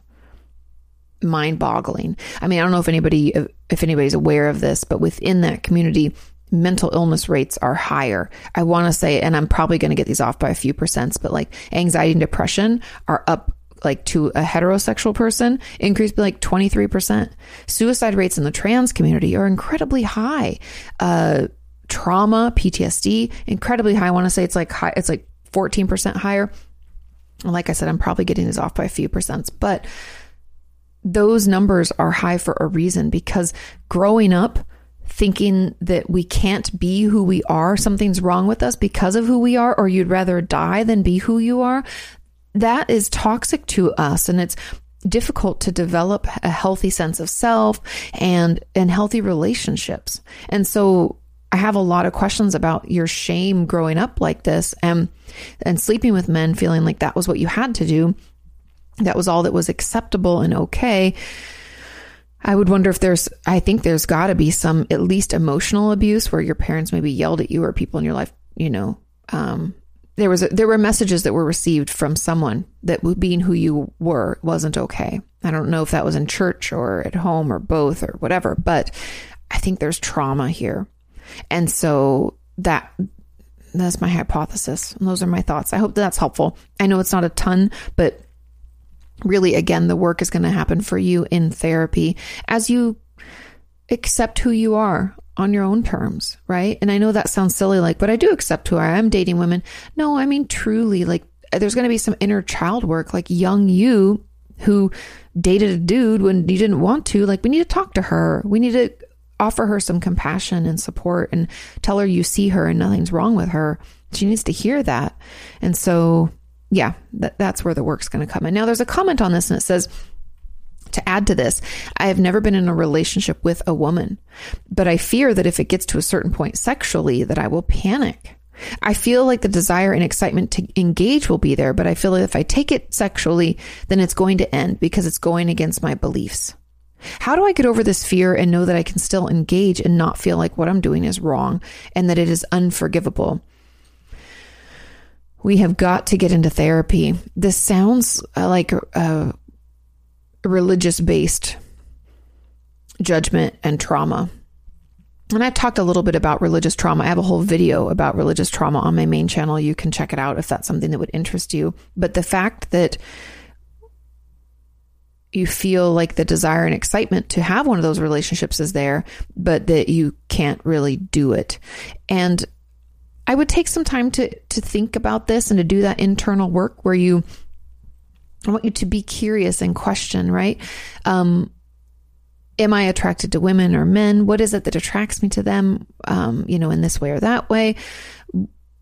mind boggling. I mean, I don't know if anybody if anybody's aware of this, but within that community, mental illness rates are higher. I want to say, and I'm probably going to get these off by a few percents, but like anxiety and depression are up like to a heterosexual person increased by like 23%. Suicide rates in the trans community are incredibly high. Uh, trauma, PTSD, incredibly high. I want to say it's like high, it's like 14% higher. like I said, I'm probably getting these off by a few percents, but those numbers are high for a reason because growing up thinking that we can't be who we are, something's wrong with us because of who we are, or you'd rather die than be who you are, that is toxic to us. And it's difficult to develop a healthy sense of self and and healthy relationships. And so I have a lot of questions about your shame growing up like this and and sleeping with men feeling like that was what you had to do that was all that was acceptable and okay. I would wonder if there's, I think there's got to be some at least emotional abuse where your parents maybe yelled at you or people in your life, you know, um, there was a, there were messages that were received from someone that being who you were wasn't okay. I don't know if that was in church or at home or both or whatever, but I think there's trauma here. And so that that's my hypothesis. And those are my thoughts. I hope that that's helpful. I know it's not a ton, but really, again, the work is going to happen for you in therapy as you accept who you are on your own terms, right? And I know that sounds silly, like, but I do accept who I am dating women. No, I mean, truly, like, there's going to be some inner child work, like young you who dated a dude when you didn't want to. Like, we need to talk to her. We need to offer her some compassion and support and tell her you see her and nothing's wrong with her. She needs to hear that. And so yeah, that, that's where the work's going to come in. Now, there's a comment on this and it says, to add to this, I have never been in a relationship with a woman, but I fear that if it gets to a certain point sexually, that I will panic. I feel like the desire and excitement to engage will be there, but I feel like if I take it sexually, then it's going to end because it's going against my beliefs. How do I get over this fear and know that I can still engage and not feel like what I'm doing is wrong and that it is unforgivable? we have got to get into therapy. This sounds uh, like a religious based judgment and trauma. And I've talked a little bit about religious trauma. I have a whole video about religious trauma on my main channel. You can check it out if that's something that would interest you. But the fact that you feel like the desire and excitement to have one of those relationships is there, but that you can't really do it. And I would take some time to to think about this and to do that internal work where you I want you to be curious and question, right? Um, am I attracted to women or men? What is it that attracts me to them? Um, you know, in this way or that way.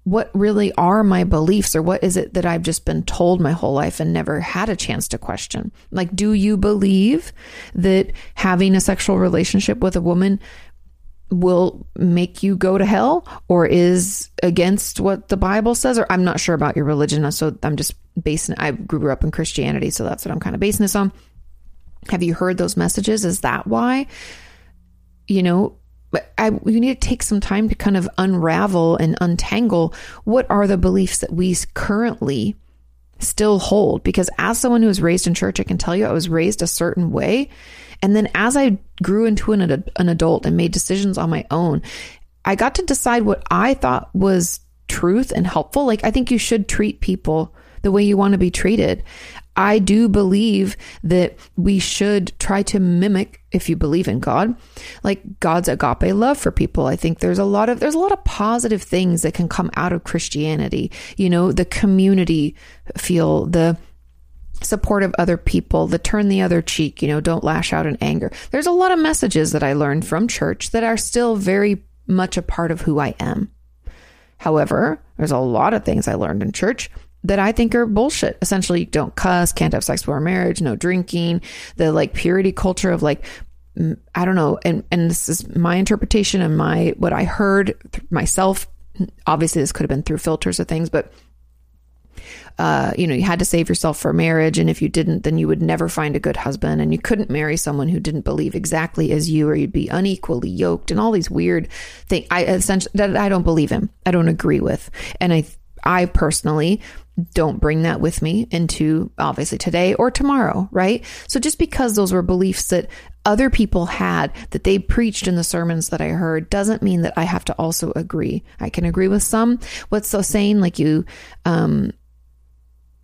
What really are my beliefs, or what is it that I've just been told my whole life and never had a chance to question? Like, do you believe that having a sexual relationship with a woman will make you go to hell or is against what the Bible says, or I'm not sure about your religion. So I'm just basing I grew up in Christianity, so that's what I'm kind of basing this on. Have you heard those messages? Is that why? You know, but I, you need to take some time to kind of unravel and untangle what are the beliefs that we currently still hold. Because as someone who was raised in church, I can tell you I was raised a certain way. And then as I grew into an, an adult and made decisions on my own, I got to decide what I thought was truth and helpful. Like, I think you should treat people the way you want to be treated. I do believe that we should try to mimic, if you believe in God, like God's agape love for people. I think there's a lot of there's a lot of positive things that can come out of Christianity. You know, the community feel, the support of other people, the turn the other cheek, you know, don't lash out in anger. There's a lot of messages that I learned from church that are still very much a part of who I am. However, there's a lot of things I learned in church that I think are bullshit. Essentially, don't cuss, can't have sex before marriage, no drinking, the like purity culture of like I don't know, and and this is my interpretation and my what I heard myself. Obviously, this could have been through filters of things, but uh, you know, you had to save yourself for marriage, and if you didn't, then you would never find a good husband, and you couldn't marry someone who didn't believe exactly as you, or you'd be unequally yoked, and all these weird things. I essentially that I don't believe in, I don't agree with, and I I personally don't bring that with me into obviously today or tomorrow, right? So just because those were beliefs that other people had that they preached in the sermons that I heard doesn't mean that I have to also agree. I can agree with some. What's so saying like you um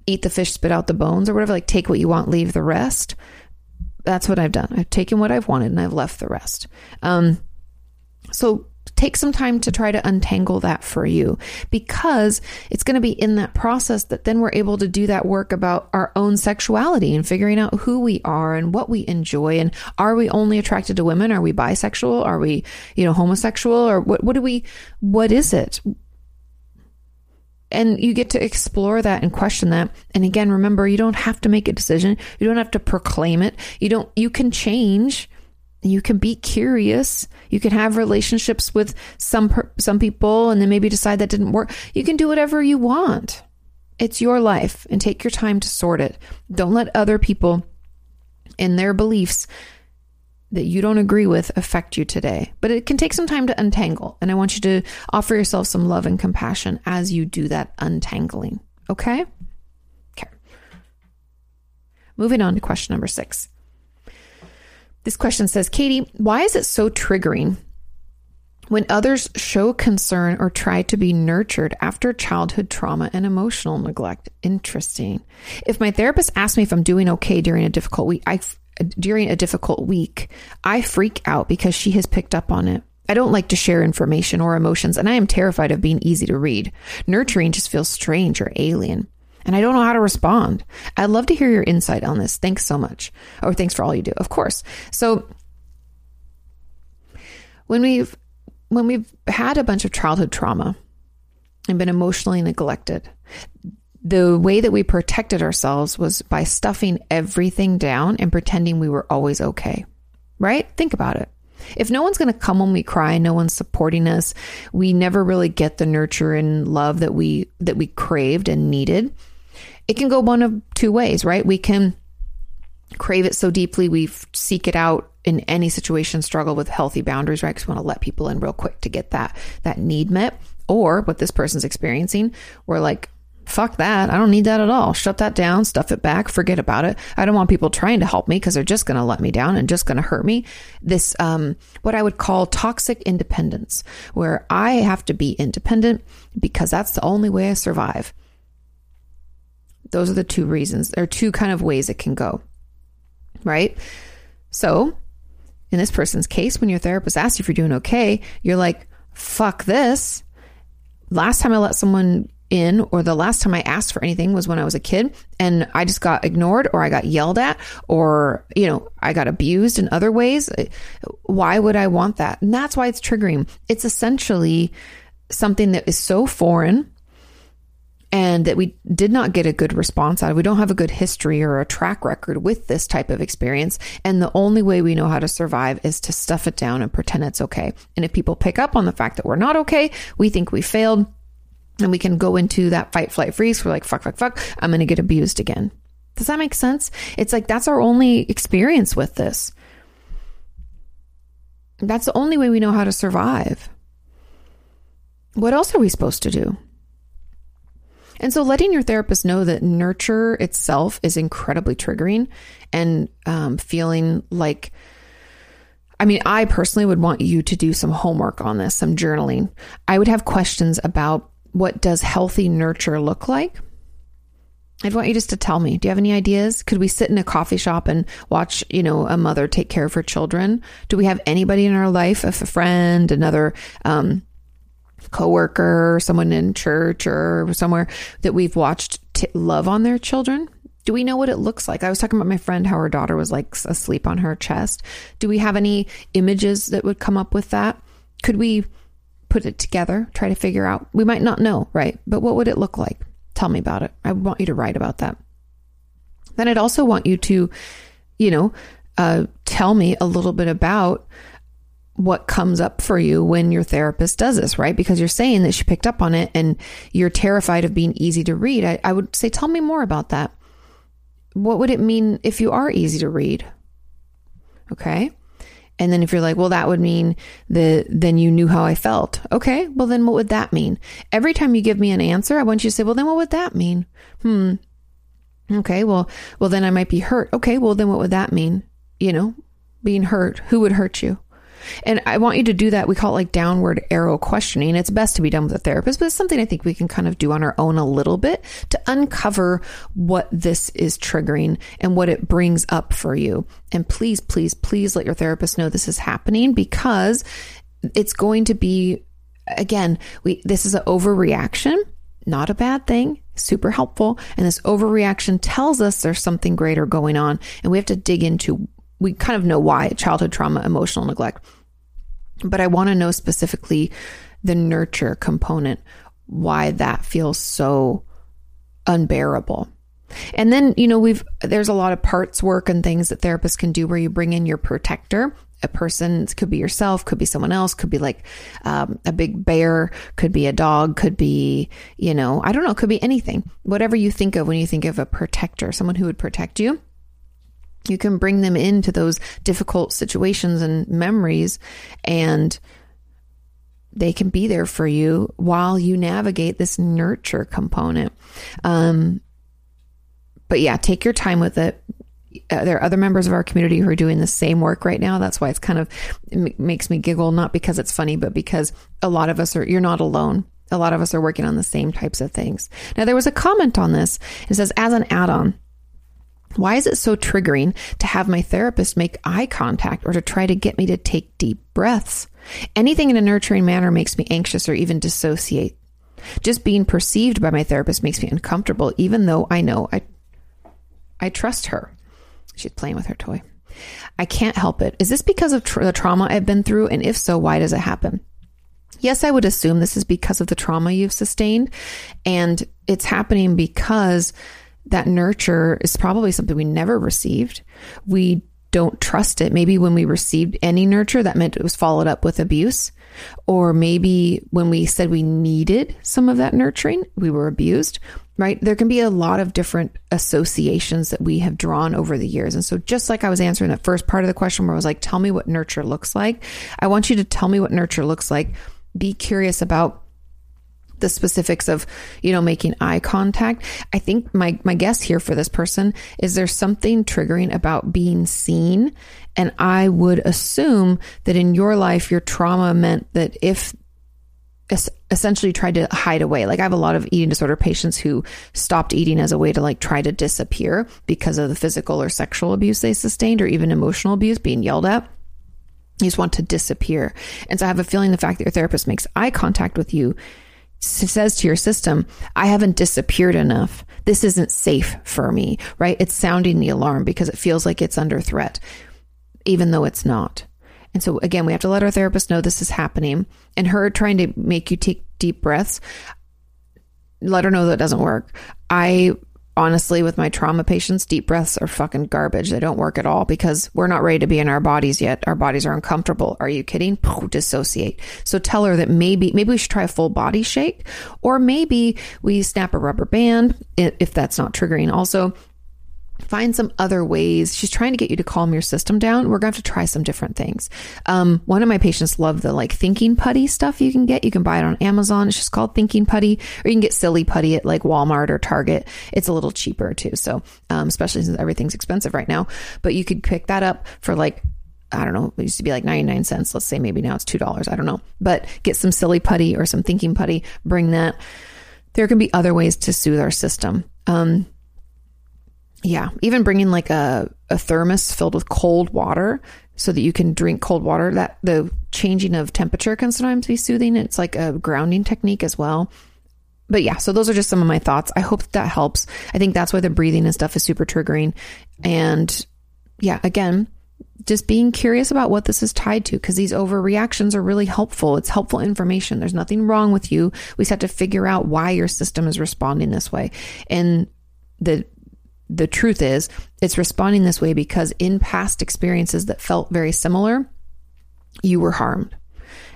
eat the fish, spit out the bones or whatever, like take what you want, leave the rest. That's what I've done. I've taken what I've wanted and I've left the rest. Um so take some time to try to untangle that for you because it's going to be in that process that then we're able to do that work about our own sexuality and figuring out who we are and what we enjoy and are we only attracted to women are we bisexual are we you know homosexual or what what do we what is it and you get to explore that and question that and again remember you don't have to make a decision you don't have to proclaim it you don't you can change you can be curious. You can have relationships with some some people and then maybe decide that didn't work. You can do whatever you want. It's your life and take your time to sort it. Don't let other people and their beliefs that you don't agree with affect you today. But it can take some time to untangle. And I want you to offer yourself some love and compassion as you do that untangling. Okay? Okay. Moving on to question number six. This question says, Katie, why is it so triggering when others show concern or try to be nurtured after childhood trauma and emotional neglect? Interesting. If my therapist asks me if I'm doing okay during a difficult week, I during a difficult week, I freak out because she has picked up on it. I don't like to share information or emotions, and I am terrified of being easy to read. Nurturing just feels strange or alien and I don't know how to respond. I'd love to hear your insight on this. Thanks so much. Or thanks for all you do. Of course. So when we've when we've had a bunch of childhood trauma and been emotionally neglected, the way that we protected ourselves was by stuffing everything down and pretending we were always okay. Right? Think about it. If no one's going to come when we cry, no one's supporting us, we never really get the nurture and love that we that we craved and needed it can go one of two ways, right? We can crave it so deeply we seek it out in any situation, struggle with healthy boundaries, right? Because we want to let people in real quick to get that that need met. Or what this person's experiencing, we're like, fuck that. I don't need that at all. Shut that down, stuff it back, forget about it. I don't want people trying to help me because they're just going to let me down and just going to hurt me. This, um, what I would call toxic independence, where I have to be independent because that's the only way I survive. Those are the two reasons. There are two kind of ways it can go, right? So, in this person's case, when your therapist asks you if you're doing okay, you're like, fuck this. Last time I let someone in, or the last time I asked for anything was when I was a kid and I just got ignored, or I got yelled at, or, you know, I got abused in other ways. Why would I want that? And that's why it's triggering. It's essentially something that is so foreign and that we did not get a good response out of. We don't have a good history or a track record with this type of experience. And the only way we know how to survive is to stuff it down and pretend it's okay. And if people pick up on the fact that we're not okay, we think we failed and we can go into that fight, flight, freeze. We're like, fuck, fuck, fuck. I'm going to get abused again. Does that make sense? It's like that's our only experience with this. That's the only way we know how to survive. What else are we supposed to do? And so, letting your therapist know that nurture itself is incredibly triggering and um, feeling like, I mean, I personally would want you to do some homework on this, some journaling. I would have questions about what does healthy nurture look like? I'd want you just to tell me. Do you have any ideas? Could we sit in a coffee shop and watch, you know, a mother take care of her children? Do we have anybody in our life, a friend, another um, coworker, someone in church or somewhere that we've watched t- love on their children? Do we know what it looks like? I was talking about my friend how her daughter was like asleep on her chest. Do we have any images that would come up with that? Could we put it together, try to figure out? We might not know, right? But what would it look like? Tell me about it. I want you to write about that. Then I'd also want you to, you know, uh, tell me a little bit about what comes up for you when your therapist does this, right? Because you're saying that she picked up on it and you're terrified of being easy to read. I, I would say, tell me more about that. What would it mean if you are easy to read? Okay. And then if you're like, well, that would mean that then you knew how I felt. Okay, well, then what would that mean? Every time you give me an answer, I want you to say, well, then what would that mean? Hmm. Okay, well, well, then I might be hurt. Okay, well, then what would that mean? You know, being hurt. Who would hurt you? And I want you to do that. We call it like downward arrow questioning. It's best to be done with a therapist, but it's something I think we can kind of do on our own a little bit to uncover what this is triggering and what it brings up for you. And please, please, please let your therapist know this is happening because it's going to be, again, we, this is an overreaction not a bad thing, super helpful. And this overreaction tells us there's something greater going on. And we have to dig into we kind of know why childhood trauma, emotional neglect. But I want to know specifically the nurture component, why that feels so unbearable. And then, you know, we've, there's a lot of parts work and things that therapists can do where you bring in your protector. A person could be yourself, could be someone else, could be like um, a big bear, could be a dog, could be, you know, I don't know, could be anything. Whatever you think of when you think of a protector, someone who would protect you you can bring them into those difficult situations and memories and they can be there for you while you navigate this nurture component. Um, but yeah, take your time with it. Uh, there are other members of our community who are doing the same work right now. That's why it's kind of it makes me giggle, not because it's funny, but because a lot of us are, you're not alone. A lot of us are working on the same types of things. Now, there was a comment on this. It says, as an add on, why is it so triggering to have my therapist make eye contact or to try to get me to take deep breaths? Anything in a nurturing manner makes me anxious or even dissociate. Just being perceived by my therapist makes me uncomfortable, even though I know I, I trust her. She's playing with her toy. I can't help it. Is this because of tra- the trauma I've been through? And if so, why does it happen? Yes, I would assume this is because of the trauma you've sustained. And it's happening because that nurture is probably something we never received. We don't trust it. Maybe when we received any nurture, that meant it was followed up with abuse. Or maybe when we said we needed some of that nurturing, we were abused, right? There can be a lot of different associations that we have drawn over the years. And so, just like I was answering that first part of the question where I was like, tell me what nurture looks like, I want you to tell me what nurture looks like. Be curious about the specifics of, you know, making eye contact. I think my, my guess here for this person is there's something triggering about being seen. And I would assume that in your life, your trauma meant that if essentially tried to hide away. Like I have a lot of eating disorder patients who stopped eating as a way to like try to disappear because of the physical or sexual abuse they sustained or even emotional abuse being yelled at. You just want to disappear. And so I have a feeling the fact that your therapist makes eye contact with you says to your system, I haven't disappeared enough. This isn't safe for me, right? It's sounding the alarm because it feels like it's under threat, even though it's not. And so, again, we have to let our therapist know this is happening. And her trying to make you take deep breaths, let her know that doesn't work. I honestly, with my trauma patients, deep breaths are fucking garbage. They don't work at all because we're not ready to be in our bodies yet. Our bodies are uncomfortable. Are you kidding? Dissociate. So tell her that maybe, maybe we should try a full body shake or maybe we snap a rubber band if that's not triggering. Also, find some other ways. She's trying to get you to calm your system down. We're going to have to try some different things. Um, one of my patients love the like thinking putty stuff you can get. You can buy it on Amazon. It's just called thinking putty, or you can get silly putty at like Walmart or Target. It's a little cheaper too. So, um, especially since everything's expensive right now, but you could pick that up for like I don't know, it used to be like 99 cents. Let's say maybe now it's $2. I don't know. But get some silly putty or some thinking putty, bring that. There can be other ways to soothe our system. Um, yeah, even bringing like a, a thermos filled with cold water so that you can drink cold water. That the changing of temperature can sometimes be soothing. It's like a grounding technique as well. But yeah, so those are just some of my thoughts. I hope that helps. I think that's why the breathing and stuff is super triggering. And yeah, again, just being curious about what this is tied to because these overreactions are really helpful. It's helpful information. There's nothing wrong with you. We just have to figure out why your system is responding this way. And the the truth is, it's responding this way because in past experiences that felt very similar, you were harmed.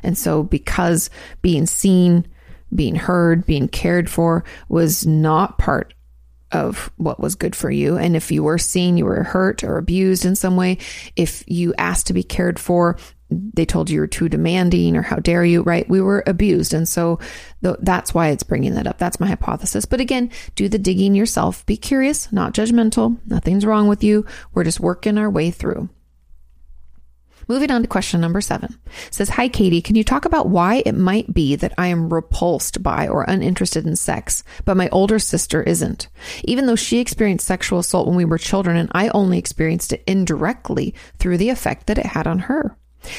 And so because being seen, being heard, being cared for was not part of what was good for you. And if you were seen, you were hurt or abused in some way, if you asked to be cared for, they told you you're too demanding or how dare you, right? We were abused. And so th- that's why it's bringing that up. That's my hypothesis. But again, do the digging yourself. Be curious, not judgmental. Nothing's wrong with you. We're just working our way through. Moving on to question number seven it says, Hi, Katie. Can you talk about why it might be that I am repulsed by or uninterested in sex, but my older sister isn't? Even though she experienced sexual assault when we were children and I only experienced it indirectly through the effect that it had on her.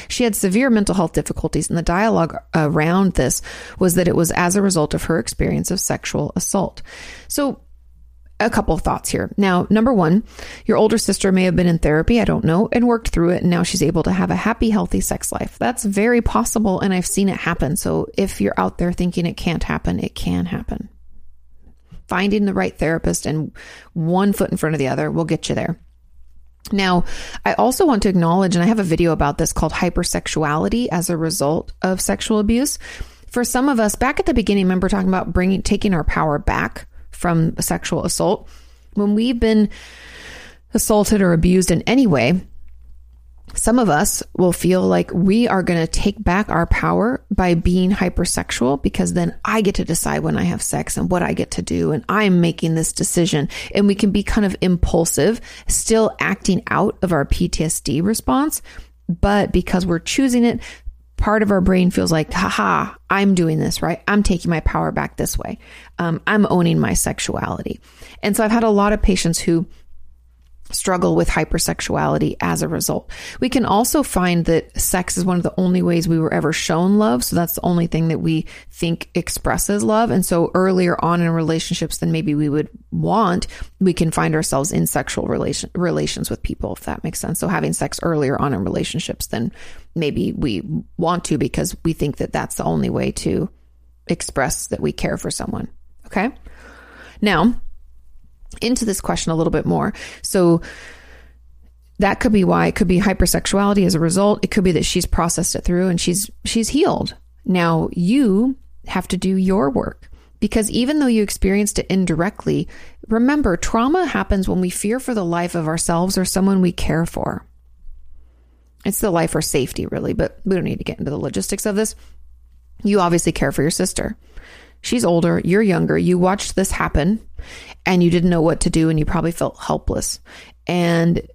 She had severe mental health difficulties, and the dialogue around this was that it was as a result of her experience of sexual assault. So, a couple of thoughts here. Now, number one, your older sister may have been in therapy, I don't know, and worked through it, and now she's able to have a happy, healthy sex life. That's very possible, and I've seen it happen. So if you're out there thinking it can't happen, it can happen. Finding the right therapist and one foot in front of the other will get you there. Now, I also want to acknowledge, and I have a video about this called hypersexuality as a result of sexual abuse. For some of us, back at the beginning, remember talking about bringing, taking our power back from sexual assault. When we've been assaulted or abused in any way, some of us will feel like we are going to take back our power by being hypersexual because then I get to decide when I have sex and what I get to do. And I'm making this decision. And we can be kind of impulsive, still acting out of our PTSD response. But because we're choosing it, part of our brain feels like, haha, I'm doing this, right? I'm taking my power back this way. Um, I'm owning my sexuality. And so I've had a lot of patients who struggle with hypersexuality as a result. We can also find that sex is one of the only ways we were ever shown love. So that's the only thing that we think expresses love. And so earlier on in relationships than maybe we would want, we can find ourselves in sexual relation, relations with people, if that makes sense. So having sex earlier on in relationships than maybe we want to because we think that that's the only way to express that we care for someone. Okay. Now, into this question a little bit more. So that could be why it could be hypersexuality as a result. It could be that she's processed it through and she's she's healed. Now you have to do your work because even though you experienced it indirectly, remember trauma happens when we fear for the life of ourselves or someone we care for. It's the life or safety, really, but we don't need to get into the logistics of this. You obviously care for your sister. She's older, you're younger, you watched this happen and you didn't know what to do and you probably felt helpless. And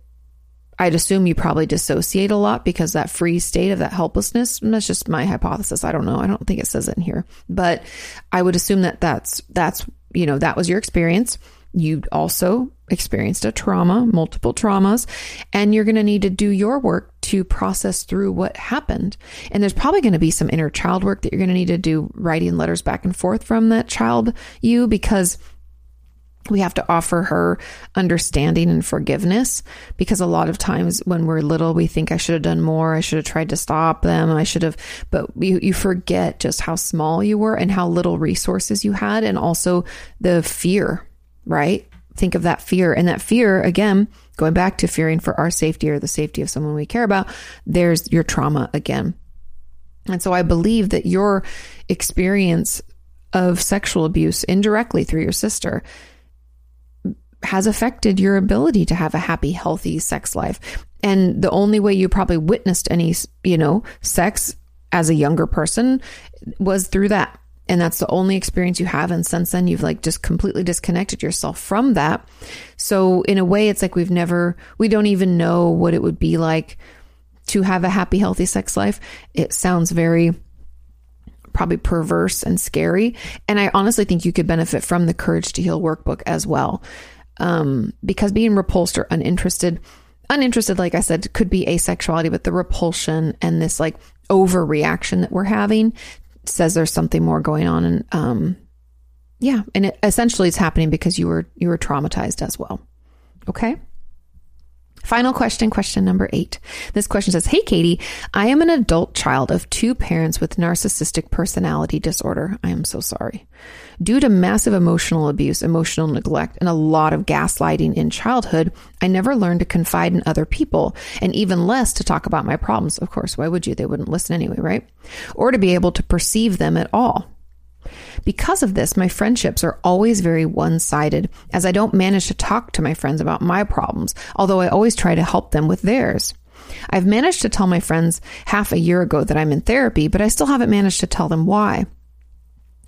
I'd assume you probably dissociate a lot because that free state of that helplessness, that's just my hypothesis. I don't know. I don't think it says it in here, but I would assume that that's, that's, you know, that was your experience. You also experienced a trauma, multiple traumas, and you're going to need to do your work to process through what happened. And there's probably going to be some inner child work that you're going to need to do writing letters back and forth from that child you because we have to offer her understanding and forgiveness because a lot of times when we're little, we think I should have done more. I should have tried to stop them. I should have, but you, you forget just how small you were and how little resources you had. And also the fear, right? Think of that fear and that fear again, going back to fearing for our safety or the safety of someone we care about. There's your trauma again. And so I believe that your experience of sexual abuse indirectly through your sister has affected your ability to have a happy, healthy sex life. And the only way you probably witnessed any, you know, sex as a younger person was through that. And that's the only experience you have. And since then, you've like just completely disconnected yourself from that. So, in a way, it's like we've never, we don't even know what it would be like to have a happy, healthy sex life. It sounds very probably perverse and scary. And I honestly think you could benefit from the Courage to Heal workbook as well. Um, because being repulsed or uninterested, uninterested, like I said, could be asexuality, but the repulsion and this like overreaction that we're having says there's something more going on. And, um, yeah. And it essentially it's happening because you were, you were traumatized as well. Okay. Final question, question number eight. This question says, Hey, Katie, I am an adult child of two parents with narcissistic personality disorder. I am so sorry. Due to massive emotional abuse, emotional neglect, and a lot of gaslighting in childhood, I never learned to confide in other people and even less to talk about my problems. Of course, why would you? They wouldn't listen anyway, right? Or to be able to perceive them at all. Because of this, my friendships are always very one sided, as I don't manage to talk to my friends about my problems, although I always try to help them with theirs. I've managed to tell my friends half a year ago that I'm in therapy, but I still haven't managed to tell them why.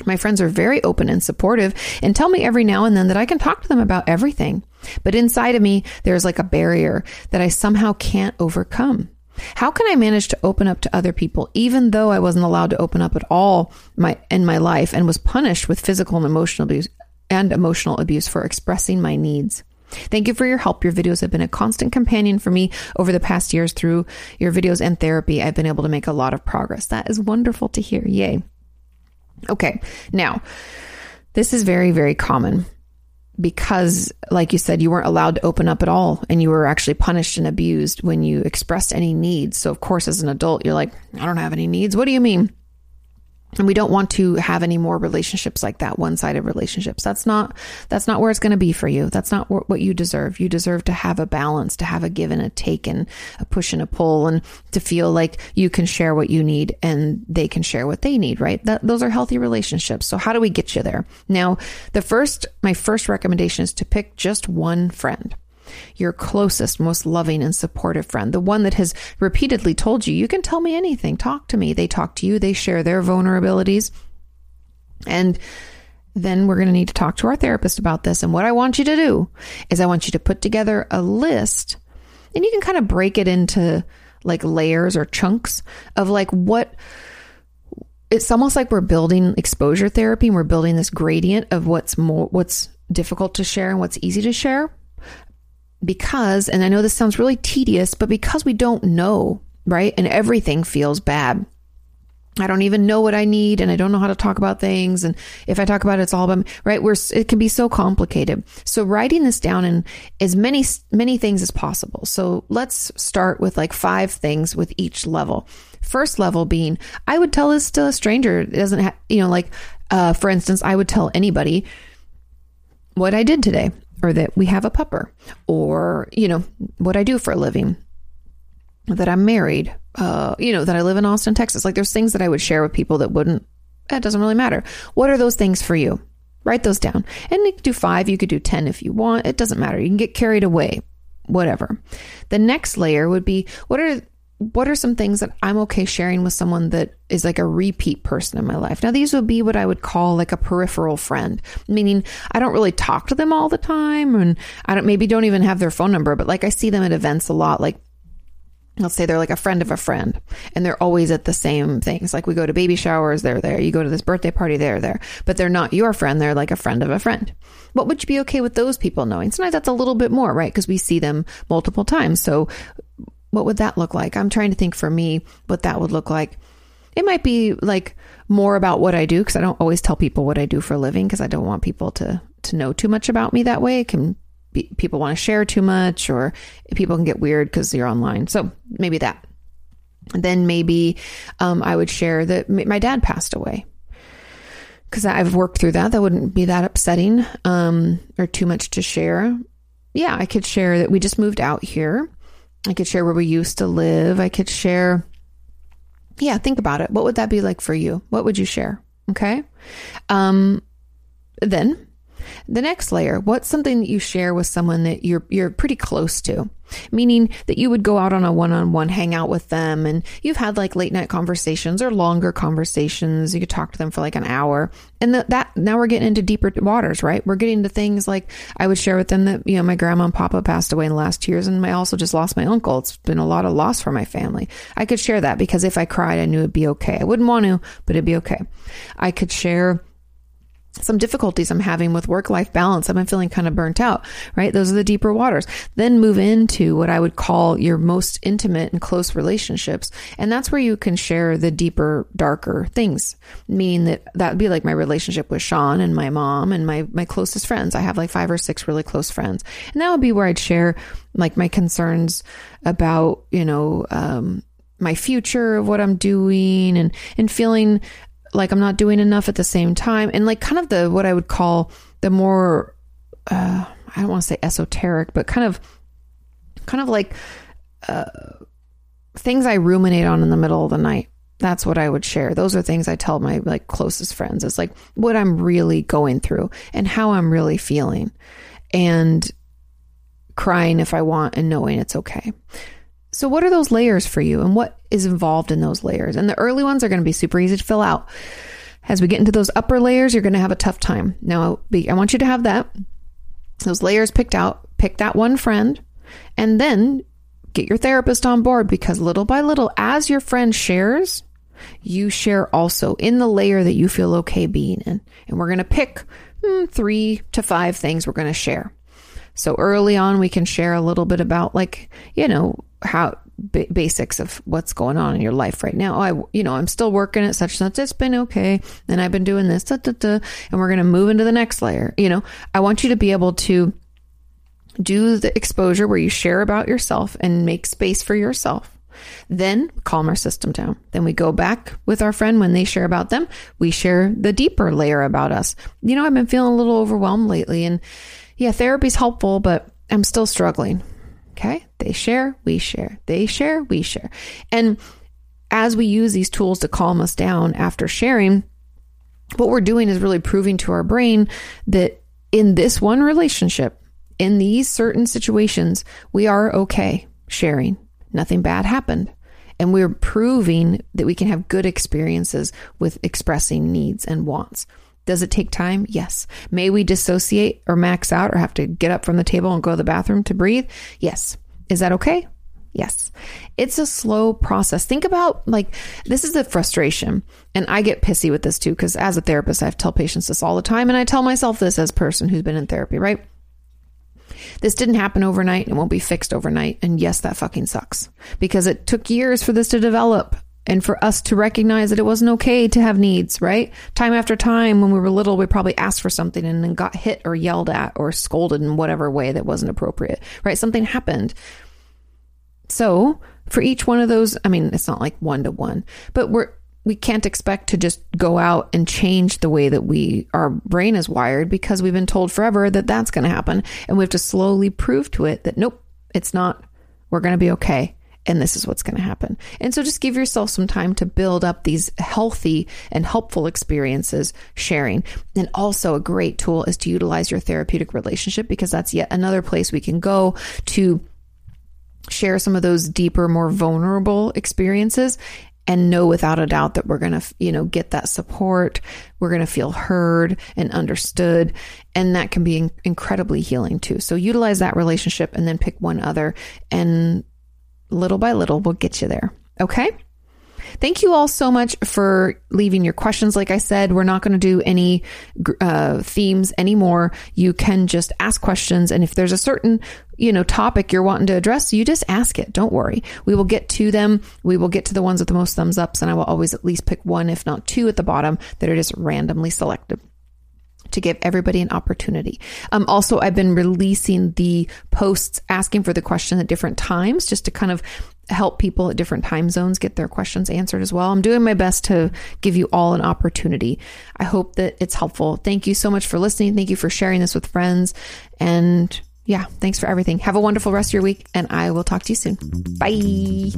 My friends are very open and supportive and tell me every now and then that I can talk to them about everything. But inside of me, there's like a barrier that I somehow can't overcome. How can I manage to open up to other people even though I wasn't allowed to open up at all my in my life and was punished with physical and emotional abuse and emotional abuse for expressing my needs? Thank you for your help. Your videos have been a constant companion for me over the past years through your videos and therapy. I've been able to make a lot of progress. That is wonderful to hear. Yay. Okay. Now, this is very, very common because, like you said, you weren't allowed to open up at all and you were actually punished and abused when you expressed any needs. So, of course, as an adult, you're like, I don't have any needs. What do you mean? And we don't want to have any more relationships like that one-sided relationships. That's not that's not where it's going to be for you. That's not what you deserve. You deserve to have a balance to have a give and a take and a push and a pull and to feel like you can share what you need and they can share what they need right? That those are healthy relationships. So how do we get you there? Now the first my first recommendation is to pick just one friend your closest, most loving and supportive friend, the one that has repeatedly told you, you can tell me anything, talk to me. They talk to you, they share their vulnerabilities. And then we're going to need to talk to our therapist about this. And what I want you to do is I want you to put together a list and you can kind of break it into like layers or chunks of like what it's almost like we're building exposure therapy and we're building this gradient of what's more what's difficult to share and what's easy to share because, and I know this sounds really tedious, but because we don't know, right? And everything feels bad. I don't even know what I need and I don't know how to talk about things. And if I talk about it, it's all about, me, right? Where it can be so complicated. So writing this down in as many, many things as possible. So let's start with like five things with each level. First level being, I would tell this to a stranger. It doesn't have, you know, like, uh, for instance, I would tell anybody what I did today or that we have a pupper, or, you know, what I do for a living, that I'm married, uh, you know, that I live in Austin, Texas. Like there's things that I would share with people that wouldn't, it doesn't really matter. What are those things for you? Write those down. And you could do five, you could do 10 if you want. It doesn't matter. You can get carried away, whatever. The next layer would be what are what are some things that I'm okay sharing with someone that is like a repeat person in my life? Now, these would be what I would call like a peripheral friend, meaning I don't really talk to them all the time and I don't, maybe don't even have their phone number, but like I see them at events a lot. Like, let's say they're like a friend of a friend and they're always at the same things. Like we go to baby showers, they're there. You go to this birthday party, they're there, but they're not your friend. They're like a friend of a friend. What would you be okay with those people knowing? Sometimes that's a little bit more, right? Because we see them multiple times. So what would that look like? I'm trying to think for me what that would look like. It might be like more about what I do because I don't always tell people what I do for a living because I don't want people to to know too much about me that way. It can be, people want to share too much or people can get weird because you're online. So maybe that. then maybe um, I would share that my dad passed away because I've worked through that. That wouldn't be that upsetting um, or too much to share. Yeah, I could share that we just moved out here I could share where we used to live. I could share, yeah, think about it. What would that be like for you? What would you share? Okay. Um, then The next layer, what's something that you share with someone that you're you're pretty close to? Meaning that you would go out on a one-on-one hangout with them and you've had like late night conversations or longer conversations. You could talk to them for like an hour. And that now we're getting into deeper waters, right? We're getting to things like I would share with them that, you know, my grandma and papa passed away in the last years and I also just lost my uncle. It's been a lot of loss for my family. I could share that because if I cried, I knew it'd be okay. I wouldn't want to, but it'd be okay. I could share some difficulties I'm having with work life balance. I've been feeling kind of burnt out, right? Those are the deeper waters. Then move into what I would call your most intimate and close relationships. And that's where you can share the deeper, darker things, meaning that that would be like my relationship with Sean and my mom and my, my closest friends. I have like five or six really close friends. And that would be where I'd share like my concerns about, you know, um, my future of what I'm doing and, and feeling like I'm not doing enough at the same time. And like kind of the, what I would call the more, uh, I don't want to say esoteric, but kind of, kind of like, uh, things I ruminate on in the middle of the night. That's what I would share. Those are things I tell my like closest friends. It's like what I'm really going through and how I'm really feeling and crying if I want and knowing it's okay. So, what are those layers for you and what is involved in those layers? And the early ones are going to be super easy to fill out. As we get into those upper layers, you're going to have a tough time. Now, I want you to have that, those layers picked out, pick that one friend, and then get your therapist on board because little by little, as your friend shares, you share also in the layer that you feel okay being in. And we're going to pick hmm, three to five things we're going to share. So early on, we can share a little bit about, like, you know, how b- basics of what's going on in your life right now. Oh, I, you know, I'm still working at such and such. It's been okay. And I've been doing this, da, da, da, and we're going to move into the next layer. You know, I want you to be able to do the exposure where you share about yourself and make space for yourself. Then calm our system down. Then we go back with our friend when they share about them. We share the deeper layer about us. You know, I've been feeling a little overwhelmed lately and yeah, therapy's helpful, but I'm still struggling. Okay. They share, we share. They share, we share. And as we use these tools to calm us down after sharing, what we're doing is really proving to our brain that in this one relationship, in these certain situations, we are okay sharing. Nothing bad happened. And we're proving that we can have good experiences with expressing needs and wants. Does it take time? Yes. May we dissociate or max out or have to get up from the table and go to the bathroom to breathe? Yes. Is that okay? Yes. It's a slow process. Think about like this is the frustration. And I get pissy with this too because as a therapist, I tell patients this all the time and I tell myself this as a person who's been in therapy, right? This didn't happen overnight and won't be fixed overnight. And yes, that fucking sucks because it took years for this to develop and for us to recognize that it wasn't okay to have needs, right? Time after time when we were little, we probably asked for something and then got hit or yelled at or scolded in whatever way that wasn't appropriate, right? Something happened. So for each one of those, I mean, it's not like one to one, but we're, we can't expect to just go out and change the way that we our brain is wired because we've been told forever that that's going to happen and we have to slowly prove to it that nope it's not we're going to be okay and this is what's going to happen. And so just give yourself some time to build up these healthy and helpful experiences sharing. And also a great tool is to utilize your therapeutic relationship because that's yet another place we can go to share some of those deeper, more vulnerable experiences and know without a doubt that we're going to, you know, get that support. We're going to feel heard and understood. And that can be incredibly healing too. So utilize that relationship and then pick one other and little by little, we'll get you there. Okay. Thank you all so much for leaving your questions. Like I said, we're not going to do any uh, themes anymore. You can just ask questions, and if there's a certain you know topic you're wanting to address, you just ask it. Don't worry. We will get to them. We will get to the ones with the most thumbs ups, and I will always at least pick one, if not two, at the bottom that are just randomly selected to give everybody an opportunity. Um, also, I've been releasing the posts asking for the question at different times just to kind of help people at different time zones get their questions answered as well. I'm doing my best to give you all an opportunity. I hope that it's helpful. Thank you so much for listening. Thank you for sharing this with friends. And yeah, thanks for everything. Have a wonderful rest of your week, and I will talk to you soon. Bye.